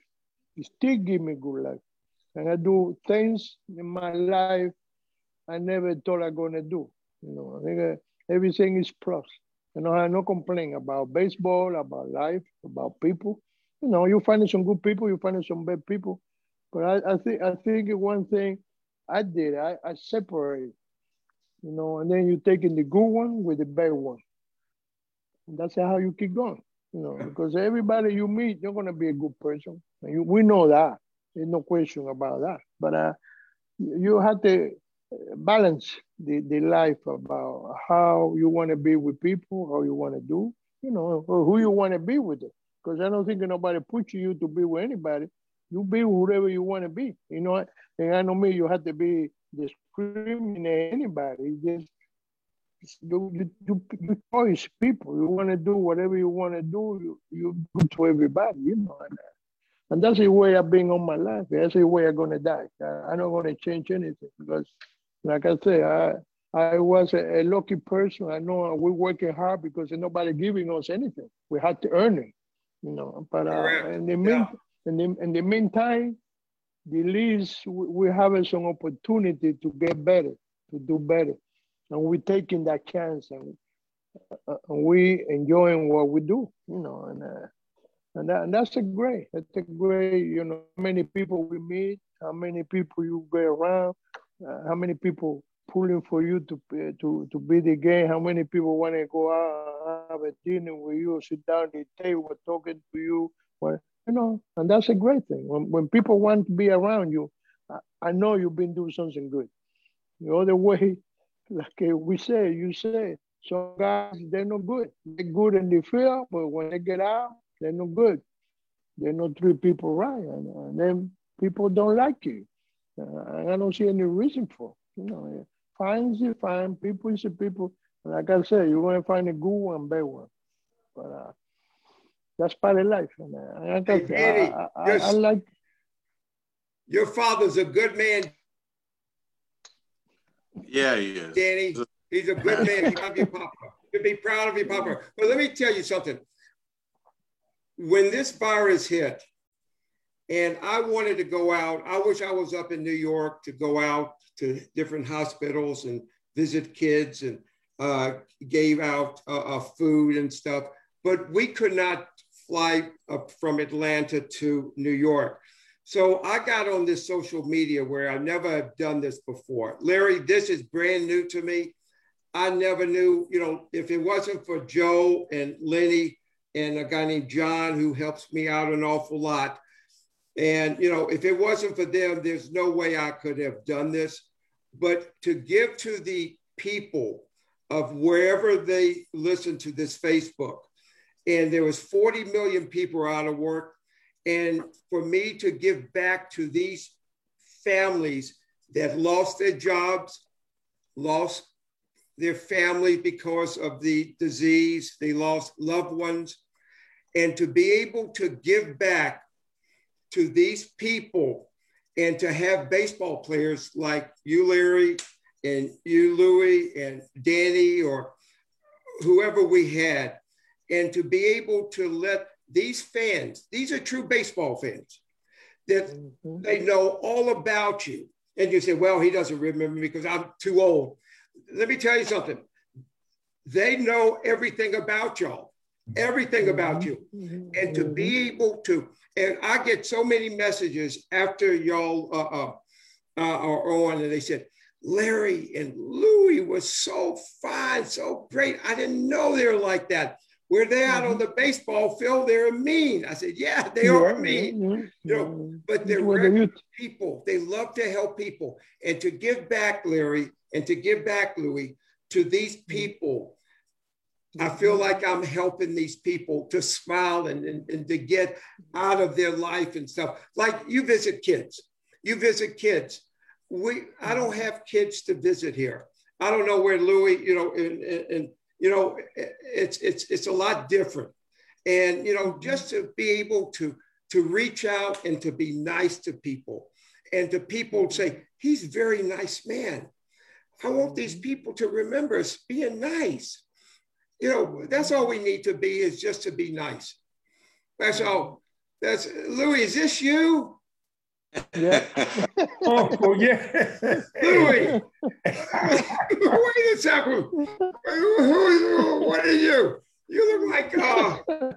He still give me a good life. And I do things in my life I never thought going to do. You know, everything is plus. You know, I no complain about baseball, about life, about people. You know, you find some good people, you find some bad people. But I, I think I think one thing I did, I, I separated you know, and then you're taking the good one with the bad one. And that's how you keep going, you know, because everybody you meet, you're gonna be a good person. You, we know that. There's no question about that. But uh, you have to balance the, the life about how you want to be with people, how you want to do, you know, who you want to be with. Because I don't think nobody puts you to be with anybody. You be whoever you want to be. You know, and I know me, you have to be discriminate anybody. Just you, you, you, you choice people. You want to do whatever you want to do. You, you do to everybody, you know. And, and that's the way I've been on my life. That's the way I'm gonna die. I, am not gonna change anything because, like I say, I I was a, a lucky person. I know we're working hard because nobody giving us anything. We had to earn it, you know. But uh, in the mean, yeah. in the in the meantime, the least we have some opportunity to get better, to do better. And we're taking that chance and, uh, and we enjoying what we do, you know, and, uh, and, that, and that's a great, that's a great, you know, many people we meet, how many people you get around, uh, how many people pulling for you to to to be the game, how many people want to go out have a dinner with you, sit down at the table talking to you, Well, you know, and that's a great thing. When, when people want to be around you, I, I know you've been doing something good. The other way, like we say, you say, some guys, they're not good. They're good in the field, but when they get out, they're not good. They are not treat people right. And, and then people don't like you. Uh, I don't see any reason for You know, fine is fine, people is people. Like I said, you're going to find a good one, bad one. But uh, that's part of life. And I, hey, Danny, I, I, I, like. Your father's a good man. Yeah, he is. Danny, he's a good man. You love your papa. You be proud of your papa. But let me tell you something. When this virus hit, and I wanted to go out, I wish I was up in New York to go out to different hospitals and visit kids and uh, gave out uh, uh, food and stuff. But we could not fly from Atlanta to New York. So I got on this social media where I never have done this before. Larry, this is brand new to me. I never knew, you know, if it wasn't for Joe and Lenny and a guy named John who helps me out an awful lot. And, you know, if it wasn't for them, there's no way I could have done this. But to give to the people of wherever they listen to this Facebook, and there was 40 million people out of work. And for me to give back to these families that lost their jobs, lost their family because of the disease, they lost loved ones, and to be able to give back to these people and to have baseball players like you, Larry, and you, Louie, and Danny, or whoever we had, and to be able to let these fans, these are true baseball fans, that mm-hmm. they know all about you. And you say, well, he doesn't remember me because I'm too old. Let me tell you something. They know everything about y'all, everything about you. Mm-hmm. And to be mm-hmm. able to, and I get so many messages after y'all uh, uh, uh, are on, and they said, Larry and Louie was so fine, so great. I didn't know they were like that. Were they out on mm-hmm. the baseball field, they're mean. I said, yeah, they yeah, are mean. Yeah, you know, but they're well, people. They love to help people and to give back, Larry, and to give back, Louie, to these mm-hmm. people. I feel mm-hmm. like I'm helping these people to smile and, and, and to get out of their life and stuff. Like you visit kids, you visit kids. We, I don't have kids to visit here. I don't know where Louie, you know, and, and you know, it's it's it's a lot different. And you know, just to be able to to reach out and to be nice to people, and to people say he's a very nice man. I want these people to remember us being nice. You know, that's all we need to be is just to be nice. That's all. That's Louis. Is this you? Yeah. oh, oh, yeah. Louie, wait a second. What are you? You look like uh,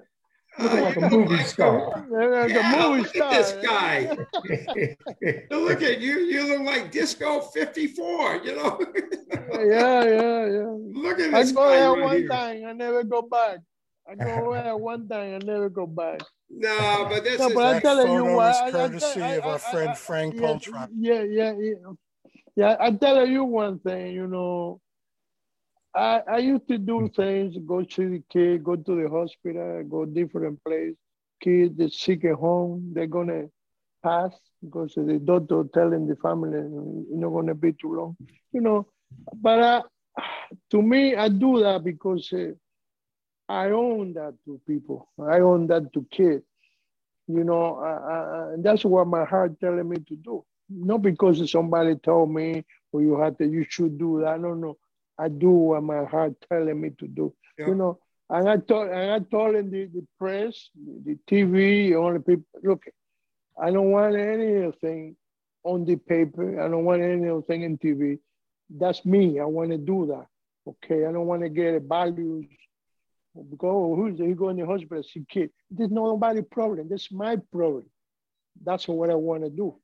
Look like a movie like star. A, yeah, movie look star. At this guy. look at you. You look like Disco 54, you know? yeah, yeah, yeah. Look at this I go there right one here. time. I never go back. I go there one time. I never go back. No, but this no, is but I'm telling you what. courtesy I, I, of our friend Frank yeah, Yeah, yeah, yeah. Yeah, I tell you one thing, you know, I, I used to do things, go see the kid, go to the hospital, go different place. Kid is sick at home, they're gonna pass because the doctor telling the family you're not gonna be too long, you know. But uh, to me, I do that because uh, I own that to people. I own that to kids. You know, uh, that's what my heart telling me to do. Not because somebody told me, or you had to, you should do that. No, no. I do what my heart telling me to do. Yeah. You know, and I told and I told in the, the press, the, the TV, all the people, look, I don't want anything on the paper. I don't want anything in TV. That's me. I want to do that. Okay. I don't want to get values because oh, who's he going to hospital, see kid. There's nobody problem. That's my problem. That's what I want to do.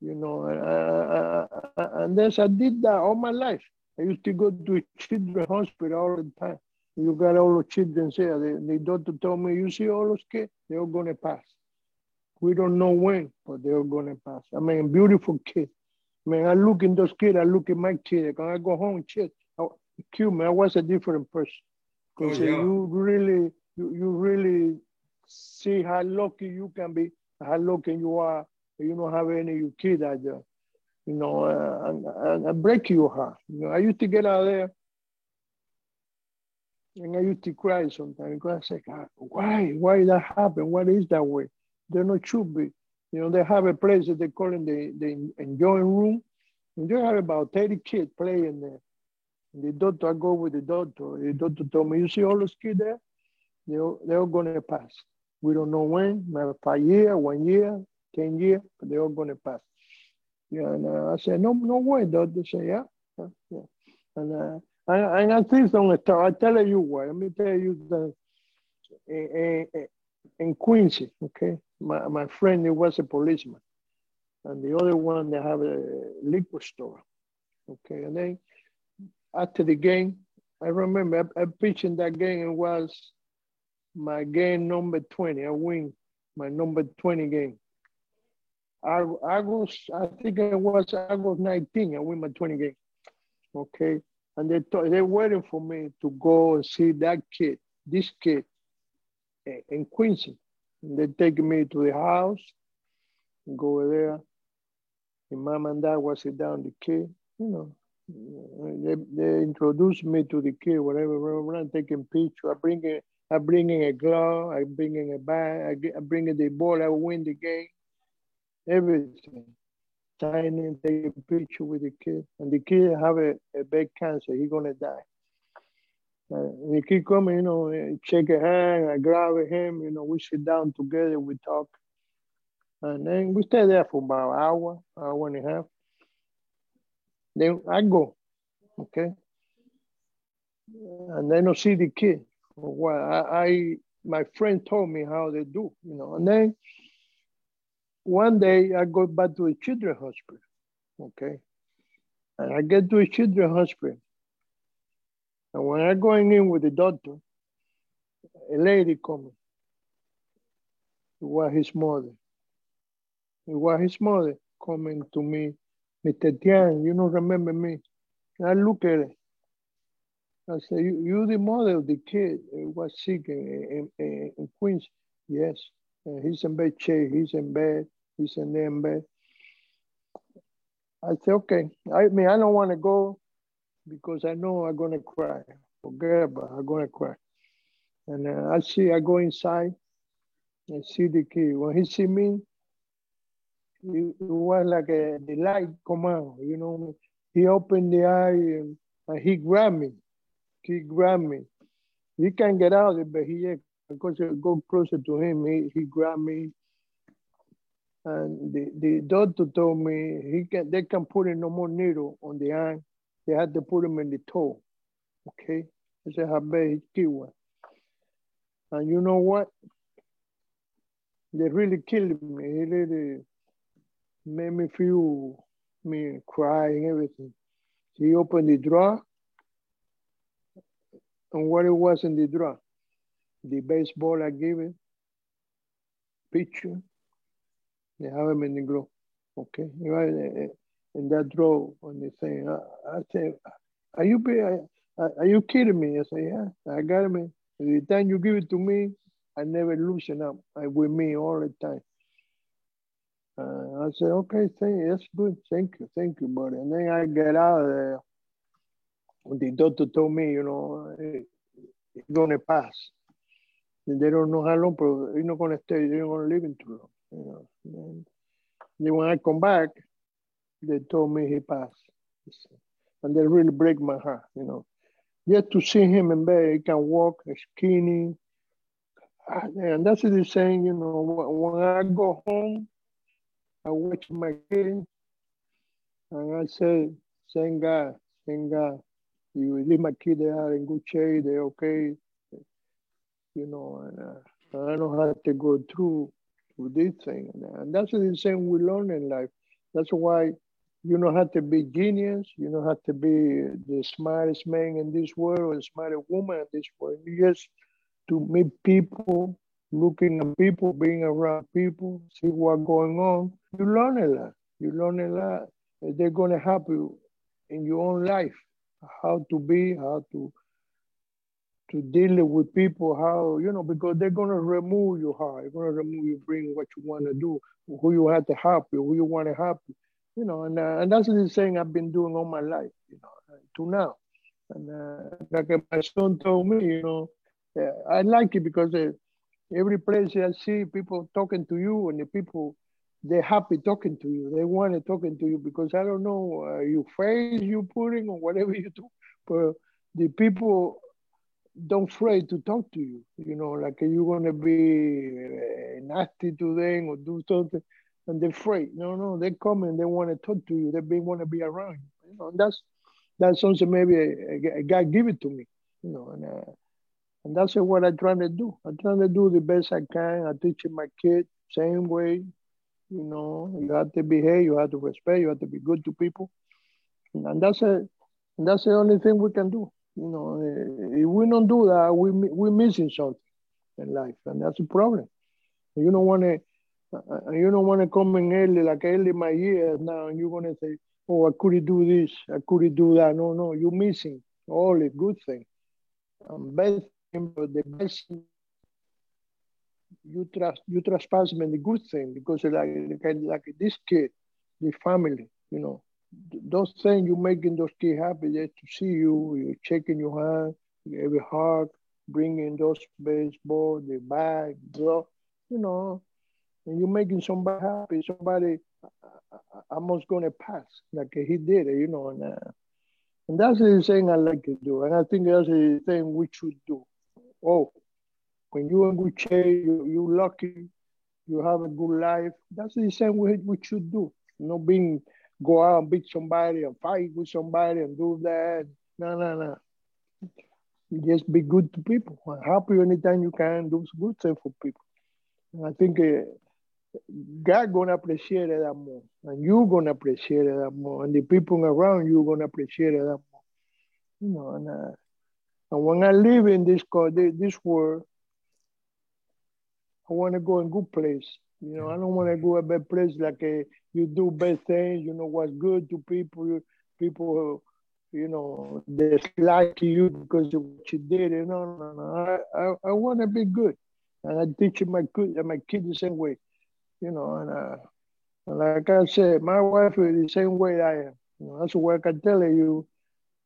You know, uh, and then I did that all my life. I used to go to children's hospital all the time. You got all the children there. The, the doctor told me, you see all those kids, they're going to pass. We don't know when, but they're going to pass. I mean, beautiful kids. I I look in those kids, I look at my kids. When I go home, and shit, kill me. I was a different person. Because oh, yeah. you really, you, you really see how lucky you can be, how lucky you are. You don't have any of your kids out there you know, uh, and, and, break your heart. You know, I used to get out there and I used to cry sometimes because I say, why? Why that happen? What is that way? They're not should be. You know, they have a place that they call in the, the enjoying room, and they have about 30 kids playing there. And the doctor, I go with the doctor. The doctor told me, you see all those kids there? They're, they're going to pass. We don't know when, maybe five years, one year, 10 years, but they're all to pass. Yeah, and uh, I said, no, no way, doctor. They say, yeah, yeah, yeah. And, uh, and, and I think the top, I tell you why. Let me tell you the in, in, in Quincy, okay, my, my friend he was a policeman, and the other one they have a liquor store, okay. And then after the game, I remember I, I pitched in that game. It was my game number twenty. I win my number twenty game. I, August, I think it was August 19. I win my 20 game. Okay. And they thought they waiting for me to go and see that kid, this kid eh, in Quincy. They take me to the house, go there. And mom and dad was sit down the kid, you know. They, they introduced me to the kid, whatever, whatever. I'm taking picture. I bring it, I bring in a glove, I bring in a bag, I, I bring in the ball, I win the game, everything. Signing, take a picture with the kid, and the kid have a, a bad cancer. He gonna die. Uh, he keep coming, you know, shake a hand, I grab him, you know, we sit down together, we talk. And then we stay there for about an hour, hour and a half. Then I go, okay? And then I see the kid. Well, I, I, my friend told me how they do, you know. And then one day I go back to a children's hospital, okay? And I get to a children's hospital. And when I'm going in with the doctor, a lady coming. It was his mother. It was his mother coming to me, Mr. Tiant, you don't remember me. And I look at her. I said, you, you the mother of the kid who was sick in, in, in Queens? Yes. And he's in bed shape. He's in bed. He's in there in bed. I said, okay. I mean, I don't want to go because I know I'm gonna cry. Forget about I'm gonna cry. And uh, I see, I go inside and see the kid. When he see me, it, was like a, the light come out, you know. He opened the eye and, and he grabbed me. He grabbed me. He can't get out of it, but he, because I go closer to him, he, he grabbed me. And the, the doctor told me he can they can put in no more needle on the eye they had to put him in the toe. Okay? Ese es Habbe Kiwa. And you know what? They really killed me. It really made me feel me crying, everything. He opened the drawer. And what it was in the drawer? The baseball I gave him, picture. They have him in the glove. Okay eh, eh, in that drawer on the thing. I, I said, are you are you kidding me? I said, yeah, I got it. The time you give it to me, I never loosen up. I with me all the time. Uh, I said, okay, thank, that's good. Thank you, thank you, buddy. And then I get out of there. The doctor told me, you know, it's gonna pass. And they don't know how long, but you're not gonna stay. You're not gonna live in too long. You know. And then when I come back, they told me he passed. And they really break my heart, you know. Yet to see him in bed, he can walk, skinny. And that's what he's saying, you know, when I go home, I watch my kids, and I say, thank God, thank God. You leave my kid, they are in good shape, they're okay. You know, and uh, I don't have to go through, through this thing. And that's he's saying we learn in life. That's why you don't have to be genius. You don't have to be the smartest man in this world or the smartest woman in this world. You just to meet people, looking at people, being around people, see what's going on. You learn a lot. You learn a lot. They're going to help you in your own life, how to be, how to to deal with people, how, you know, because they're going to remove your heart. They're going to remove your brain, what you want to do, who you have to help you, who you want to help you you know, and, uh, and that's the thing I've been doing all my life, you know, to now. And uh, like my son told me, you know, uh, I like it because uh, every place I see people talking to you and the people, they're happy talking to you. They want to talking to you because I don't know uh, your face you putting or whatever you do, but the people don't afraid to talk to you. You know, like you're gonna be uh, nasty to them or do something and they're afraid. No, no, they come and they want to talk to you. They want to be around you. you know, that's that's something maybe a God give it to me, you know, and uh, and that's what I'm trying to do. I'm trying to do the best I can. I teach my kid same way, you know. You have to behave, you have to respect, you have to be good to people, and that's a, that's the only thing we can do. You know, if we don't do that, we we're missing something in life, and that's a problem. You don't want to, you don't want to come in early like early my years now, and you're gonna say, "Oh, I couldn't do this, I couldn't do that." No, no, you're missing all the good things. Um, best but the best you trust you trespass me the good thing because like like, like this kid, the family, you know, those things you making those kids happy just to see you, you shaking your hand, every hug, bringing those baseball, the bag, bro, you know, you're making somebody happy, somebody almost gonna pass like he did, you know, and, uh, and that's the thing I like to do, and I think that's the thing we should do. Oh, when you're in good shape, you, you're lucky, you have a good life. That's the same way we should do. You know, being go out and beat somebody and fight with somebody and do that. No, no, no. Just be good to people. Help you anytime you can. Do good thing for people. And I think uh, God gonna appreciate that more, and you gonna appreciate that more, and the people around you gonna appreciate that more. You know, and, uh, and when I live in this this world, I want to go in good place. You know, I don't want to go a bad place like a, uh, you do bad things. You know what's good to people. People, you know, they like you because of what you did. You know, no, no. I, I, I want to be good, and I teach my kid, my kid the same way. You know, and, uh, and like I said, my wife is the same way I am. You know, that's what I can tell you.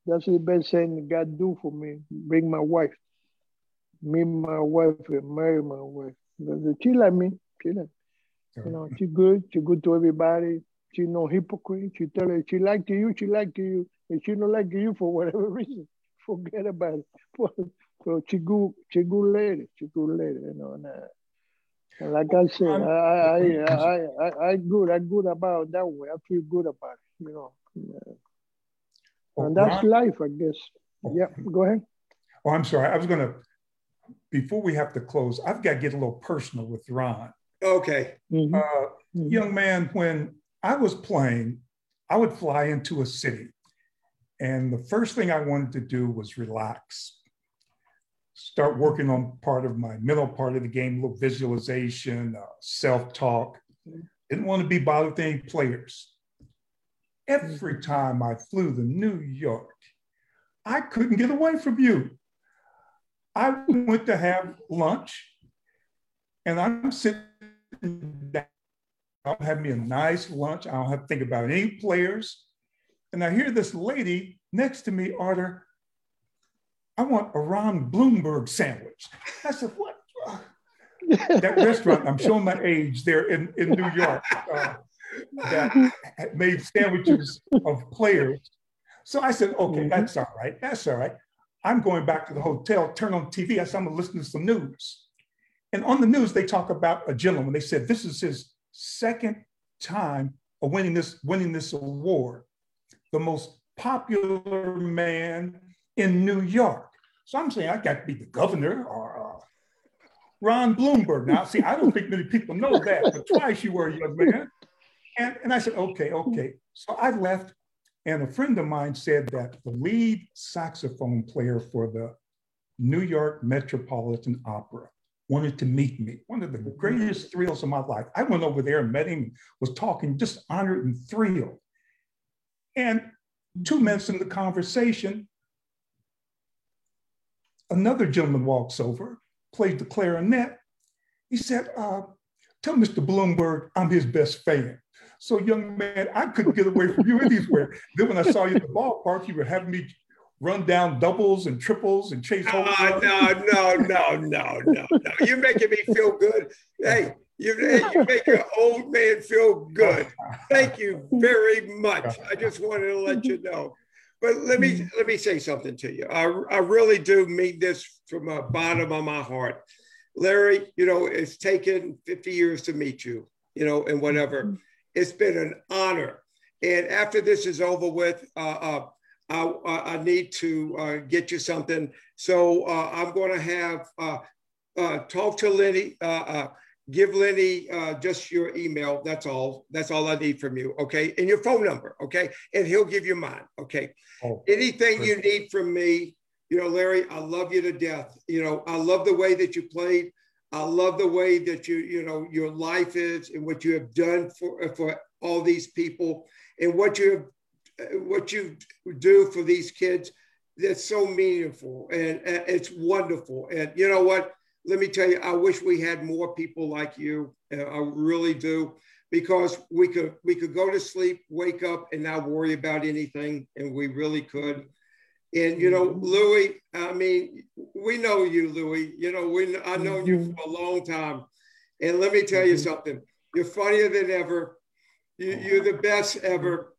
That's the best thing God do for me. Bring my wife, me, my wife, and marry my wife. She like me. She like, you know, she good. She good to everybody. She no hypocrite. She tell her she like to you. She like to you. And she don't like you for whatever reason. Forget about it. So she good. She good lady. She good lady. You know. And, uh, like I said, I I, I I I good. I good about that way. I feel good about it. You know. And that's life, I guess. Yeah. Go ahead. Oh, I'm sorry. I was gonna before we have to close, I've got to get a little personal with Ron. Okay. Mm-hmm. Uh, mm-hmm. Young man, when I was playing, I would fly into a city. And the first thing I wanted to do was relax, start working on part of my mental part of the game, a little visualization, uh, self talk. Didn't want to be bothered with any players. Every time I flew to New York, I couldn't get away from you. I went to have lunch and I'm sitting down. I'll have me a nice lunch. I don't have to think about any players. And I hear this lady next to me order, I want a Ron Blomberg sandwich. I said, what? that restaurant, I'm showing my age there in, in New York, uh, that made sandwiches of players. So I said, okay, mm-hmm. that's all right. That's all right. I'm going back to the hotel, turn on TV. I said, I'm going to listen to some news. And on the news, they talk about a gentleman. They said this is his second time of winning this, winning this award, the most popular man in New York. So I'm saying I got to be the governor or uh, Ron Blomberg. Now, see, I don't think many people know that, but twice you were a young man. And, and I said, okay, okay. So I left and a friend of mine said that the lead saxophone player for the New York Metropolitan Opera wanted to meet me. One of the greatest thrills of my life. I went over there and met him, was talking, just honored and thrilled. And two minutes in the conversation, another gentleman walks over, plays the clarinet. He said, uh, Tell Mr. Blomberg I'm his best fan. So, young man, I couldn't get away from you anywhere. then when I saw you in the ballpark, you were having me run down doubles and triples and chase home uh, no, no, no, no, no, no. You're making me feel good. Hey, you, you make an old man feel good. Thank you very much. I just wanted to let you know. But let me let me say something to you. I, I really do mean this from the bottom of my heart. Larry, you know, it's taken 50 years to meet you, you know, and whatever. It's been an honor. And after this is over with, uh, uh, I, I need to uh, get you something. So uh, I'm going to have uh, uh, talk to Lenny. Uh, give Lenny just your email. That's all. That's all I need from you. Okay, and your phone number. Okay, and he'll give you mine. Okay. Oh, Anything great. you need from me, you know, Larry, I love you to death. You know, I love the way that you played. I love the way that you, you know, your life is and what you have done for for all these people and what you have, what you do for these kids. That's so meaningful and, and it's wonderful. And you know what? Let me tell you, I wish we had more people like you. Uh, I really do, because we could we could go to sleep, wake up, and not worry about anything, and we really could. And you know, mm-hmm. Luis, I mean, we know you, Luis. You know, we I know you mm-hmm. for a long time. And let me tell you mm-hmm. something. You're funnier than ever. You, you're the best ever.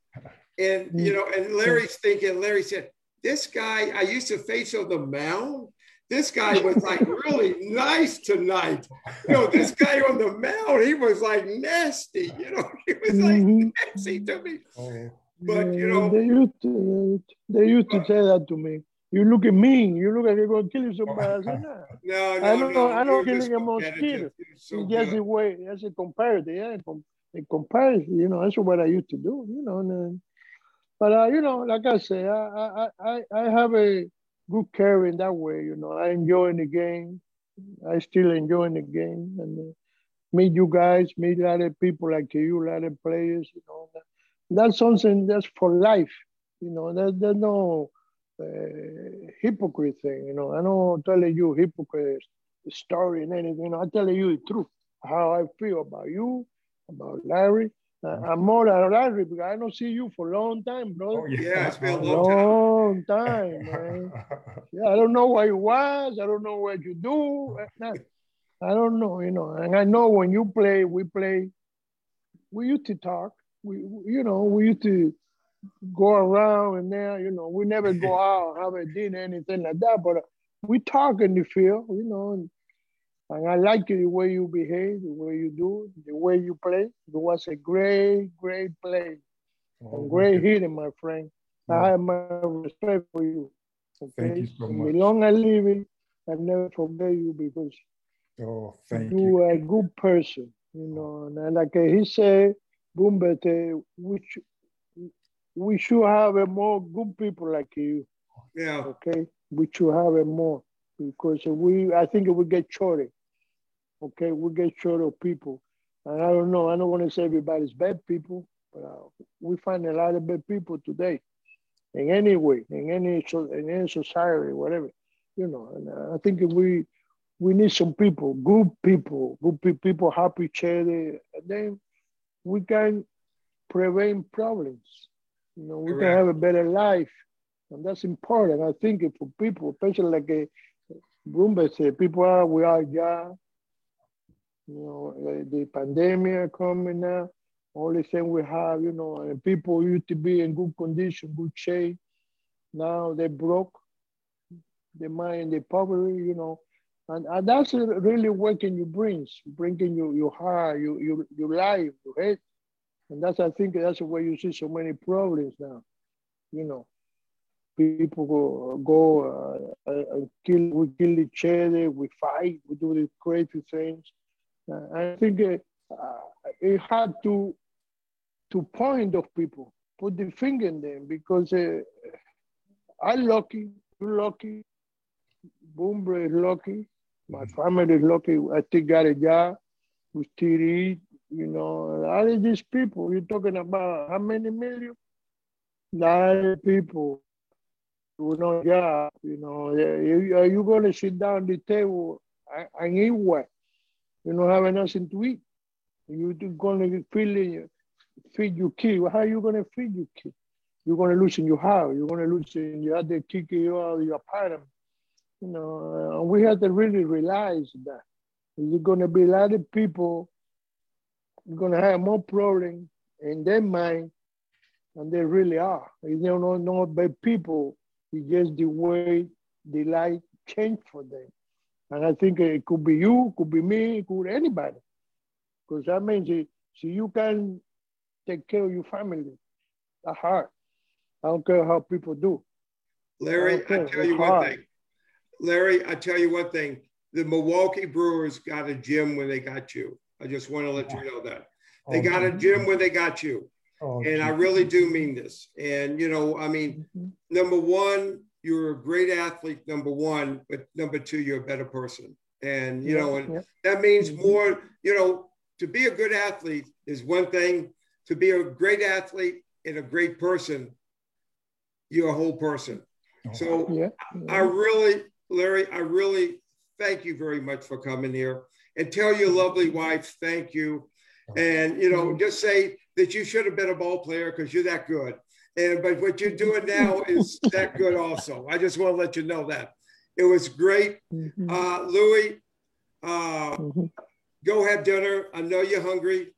And you know, and Larry's thinking, Larry said, This guy, I used to face on the mound. This guy was like really nice tonight. You know, this guy on the mound, he was like nasty, you know, he was like nasty to me. Oh, but you know, they used to, they used to say that to me. You look at me. You look like you're gonna kill somebody. I no, no, I don't know. I don't killing a mosquito. So just the way that's a comparative. Yeah, a comparison. You know, that's what I used to do. You know, and, but uh, you know, like I say, I, I I I have a good care in that way. You know, I enjoy the game. I still enjoy the game and uh, meet you guys, meet a lot of people like you, a lot of players. You know, that's something that's for life. You know, there, there's no uh, hypocrite thing. You know, I don't telling you hypocrite story and anything. You know, I telling you the truth, how I feel about you, about Larry. Uh, I'm more than Larry because I don't see you for a long time, bro. Oh, yeah, it's been a long, long time. man. yeah, I don't know where you was. I don't know what you do. I don't know, you know. And I know when you play, we play. We used to talk we, you know, we used to go around and there, you know, we never go out, have a dinner, anything like that, but we talk in the field, you know, and, and I like the way you behave, the way you do, the way you play. It was a great, great play. Oh, great hitting, my friend. Yeah. I have my respect for you. Okay? Thank you so much. The long I live it, I never forget you because oh, thank you, you are a good person, you know. And like he said, Bumbet, which we should have a more good people like you. Yeah. Okay. We should have a more because we, I think we get short. Okay. We get short of people. And I don't know. I don't want to say everybody's bad people, but uh, we find a lot of bad people today. In any way, in any in any society, whatever, you know. And uh, I think we we need some people, good people, good pe- people happy, other. And then we can prevent problems. You know, we Correct. can have a better life. And that's important. I think for people, especially like a Rumba said, people are, we are young. You know, the pandemic coming now, only thing we have, you know, and people used to be in good condition, good shape. Now they broke, they mind, the poverty, you know, and, and that's really working your brains, bringing your, your heart, your, your, your life, your head. And that's, I think, that's why you see so many problems now. You know, people go, go uh, uh, kill, we kill each other, we fight, we do these crazy things. Uh, I think uh, it had to, to point of people, put the finger in them because uh, I'm lucky, you're lucky, Boomer is lucky, my family is lucky. I still got a job. We still eat. You know, All of these people, you're talking about how many million? Of people who no job. You know, are you going to sit down the table and eat what? You don't have nothing to eat. You're going to feed, feed your kid. How are you going to feed your kid? You're going to lose in your house. You're going to lose in your other out of your apartment. You know, uh, we have to really realize that there's going to be a lot of people going to have more problems in their mind than they really are. You know, not by people. It's just the way the life changed for them. And I think it could be you, could be me, could anybody. Because that means it, so you can take care of your family, that's hard. I don't care how people do. Larry, I, I tell you one hard. thing. Larry, I tell you one thing. The Milwaukee Brewers got a gym when they got you. I just want to let you know that. They oh, got a gym when they got you. Oh, and I really do mean this. And, you know, I mean, mm-hmm. number one, you're a great athlete, number one, but number two, you're a better person. And, you yeah, know, and yeah. that means mm-hmm. more, you know, to be a good athlete is one thing. To be a great athlete and a great person, you're a whole person. Oh, so yeah. I really, Larry, I really thank you very much for coming here and tell your lovely wife thank you. And, you know, just say that you should have been a ball player because you're that good. And, but what you're doing now is that good also. I just want to let you know that. It was great. Mm-hmm. Uh, Luis, uh, mm-hmm. go have dinner. I know you're hungry.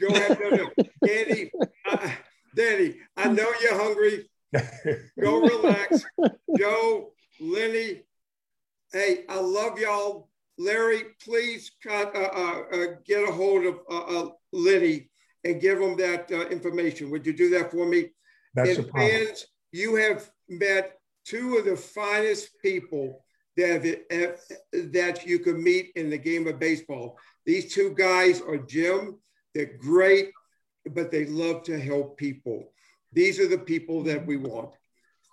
Go have dinner. Danny, uh, Danny, I know you're hungry. Go relax. Joe, Lenny, hey, I love y'all. Larry, please uh, uh, uh, get a hold of uh, uh, Lenny and give them that uh, information. Would you do that for me? That's and fans, you have met two of the finest people that, have, that you could meet in the game of baseball. These two guys are Jim. They're great, but they love to help people. These are the people that we want.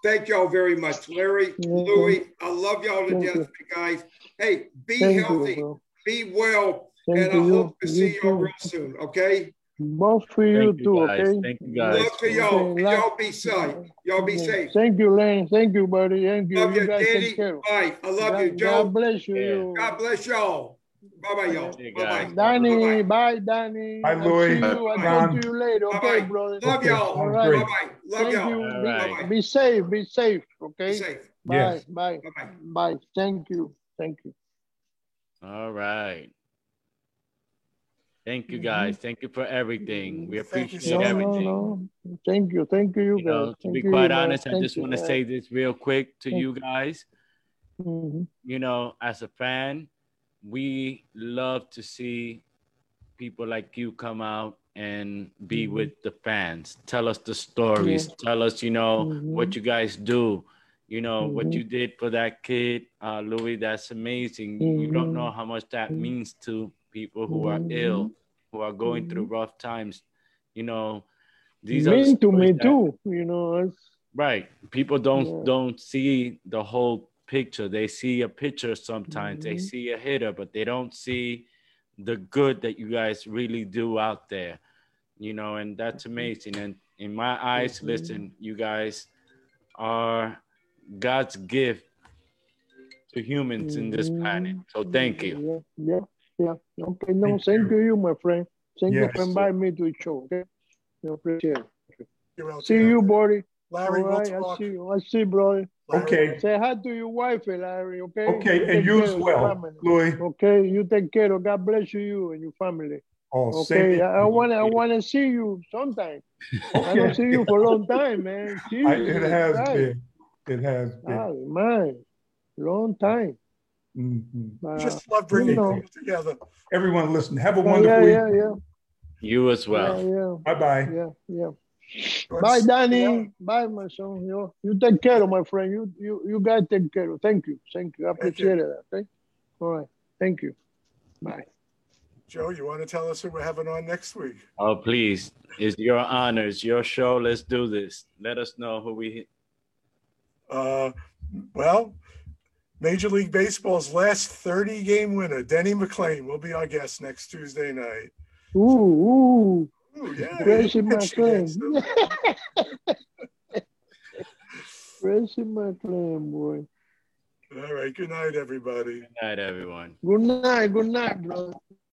Thank y'all very much, Larry, Luis. I love y'all to death, guys. Hey, be Thank healthy, you, be well, Thank and I hope to see you all real soon. Okay. Both for you, you too, guys. okay? Thank you guys. Love to y'all. Okay. Y'all be safe. Y'all be safe. Thank you, Lane. Thank you, buddy. Thank you. Love you, you Danny. Bye. I love God, you, Joe. God bless you. Yeah. God bless y'all. Bye bye, y'all. Bye bye. Danny, bye, Danny. Bye, Luis. I'll talk to you later, okay, bye-bye. brother? Love okay. y'all. All right. Bye bye. Love Thank y'all. You. Be, be safe. Be safe, okay? Be safe. Bye. Yes. Bye. Bye. Bye. Thank you. Thank you. All right. Thank you guys. Mm-hmm. Thank you for everything. We appreciate no, everything. No, no. no. Thank you. Thank you, you guys. Know, to be quite honest, I just want to say this real quick to you guys. Mm-hmm. You know, as a fan, we love to see people like you come out and be mm-hmm. with the fans. Tell us the stories. Yeah. Tell us, you know, mm-hmm. what you guys do. You know, what you did for that kid, uh, Luis. That's amazing. You don't know how much that means to people who are mm-hmm. ill, who are going mm-hmm. through rough times. You know, these mean are to me that, too. You know, right. People don't yeah. don't see the whole picture. They see a picture sometimes. Mm-hmm. They see a hitter, but they don't see the good that you guys really do out there. You know, and that's mm-hmm. amazing. And in my eyes, mm-hmm. listen, you guys are God's gift to humans in this planet. So thank you. Yeah, yeah. Yeah. Okay. No, Thank same you. to you, my friend. Thank yes. you for inviting me to the show. Okay. I appreciate it. You're see you, buddy. Larry, All right, we'll I see you. I see, brother. Okay. Say hi to your wife, Larry. Okay. Okay, you and you as well, Luis. Okay, you take care of. God bless you and your family. Oh, okay. I want to. I want to see you sometime. Okay. I don't see you for a long time, man. I, it has right. been. It has been. Oh, man, long time. Mm-hmm. Uh, Just love bringing you know, people together. Everyone, listen. Have a wonderful yeah, yeah, yeah. You as well. Yeah, yeah. Bye bye. Yeah, yeah. Bye, Danny. Yeah. Bye, my son. You, you take care of my friend. You you you guys take care of. Thank you. Thank you. I appreciate it. Okay. All right. Thank you. Bye. Joe, you want to tell us who we're having on next week? Oh, please. It's your honor. It's your show. Let's do this. Let us know who we. Uh, well, Major League Baseball's last 30 game winner, Denny McLain, will be our guest next Tuesday night. Ooh, ooh. ooh yeah. Gracie McLain. Gracie McLain, boy. All right. Good night, everybody. Good night, everyone. Good night. Good night, brother.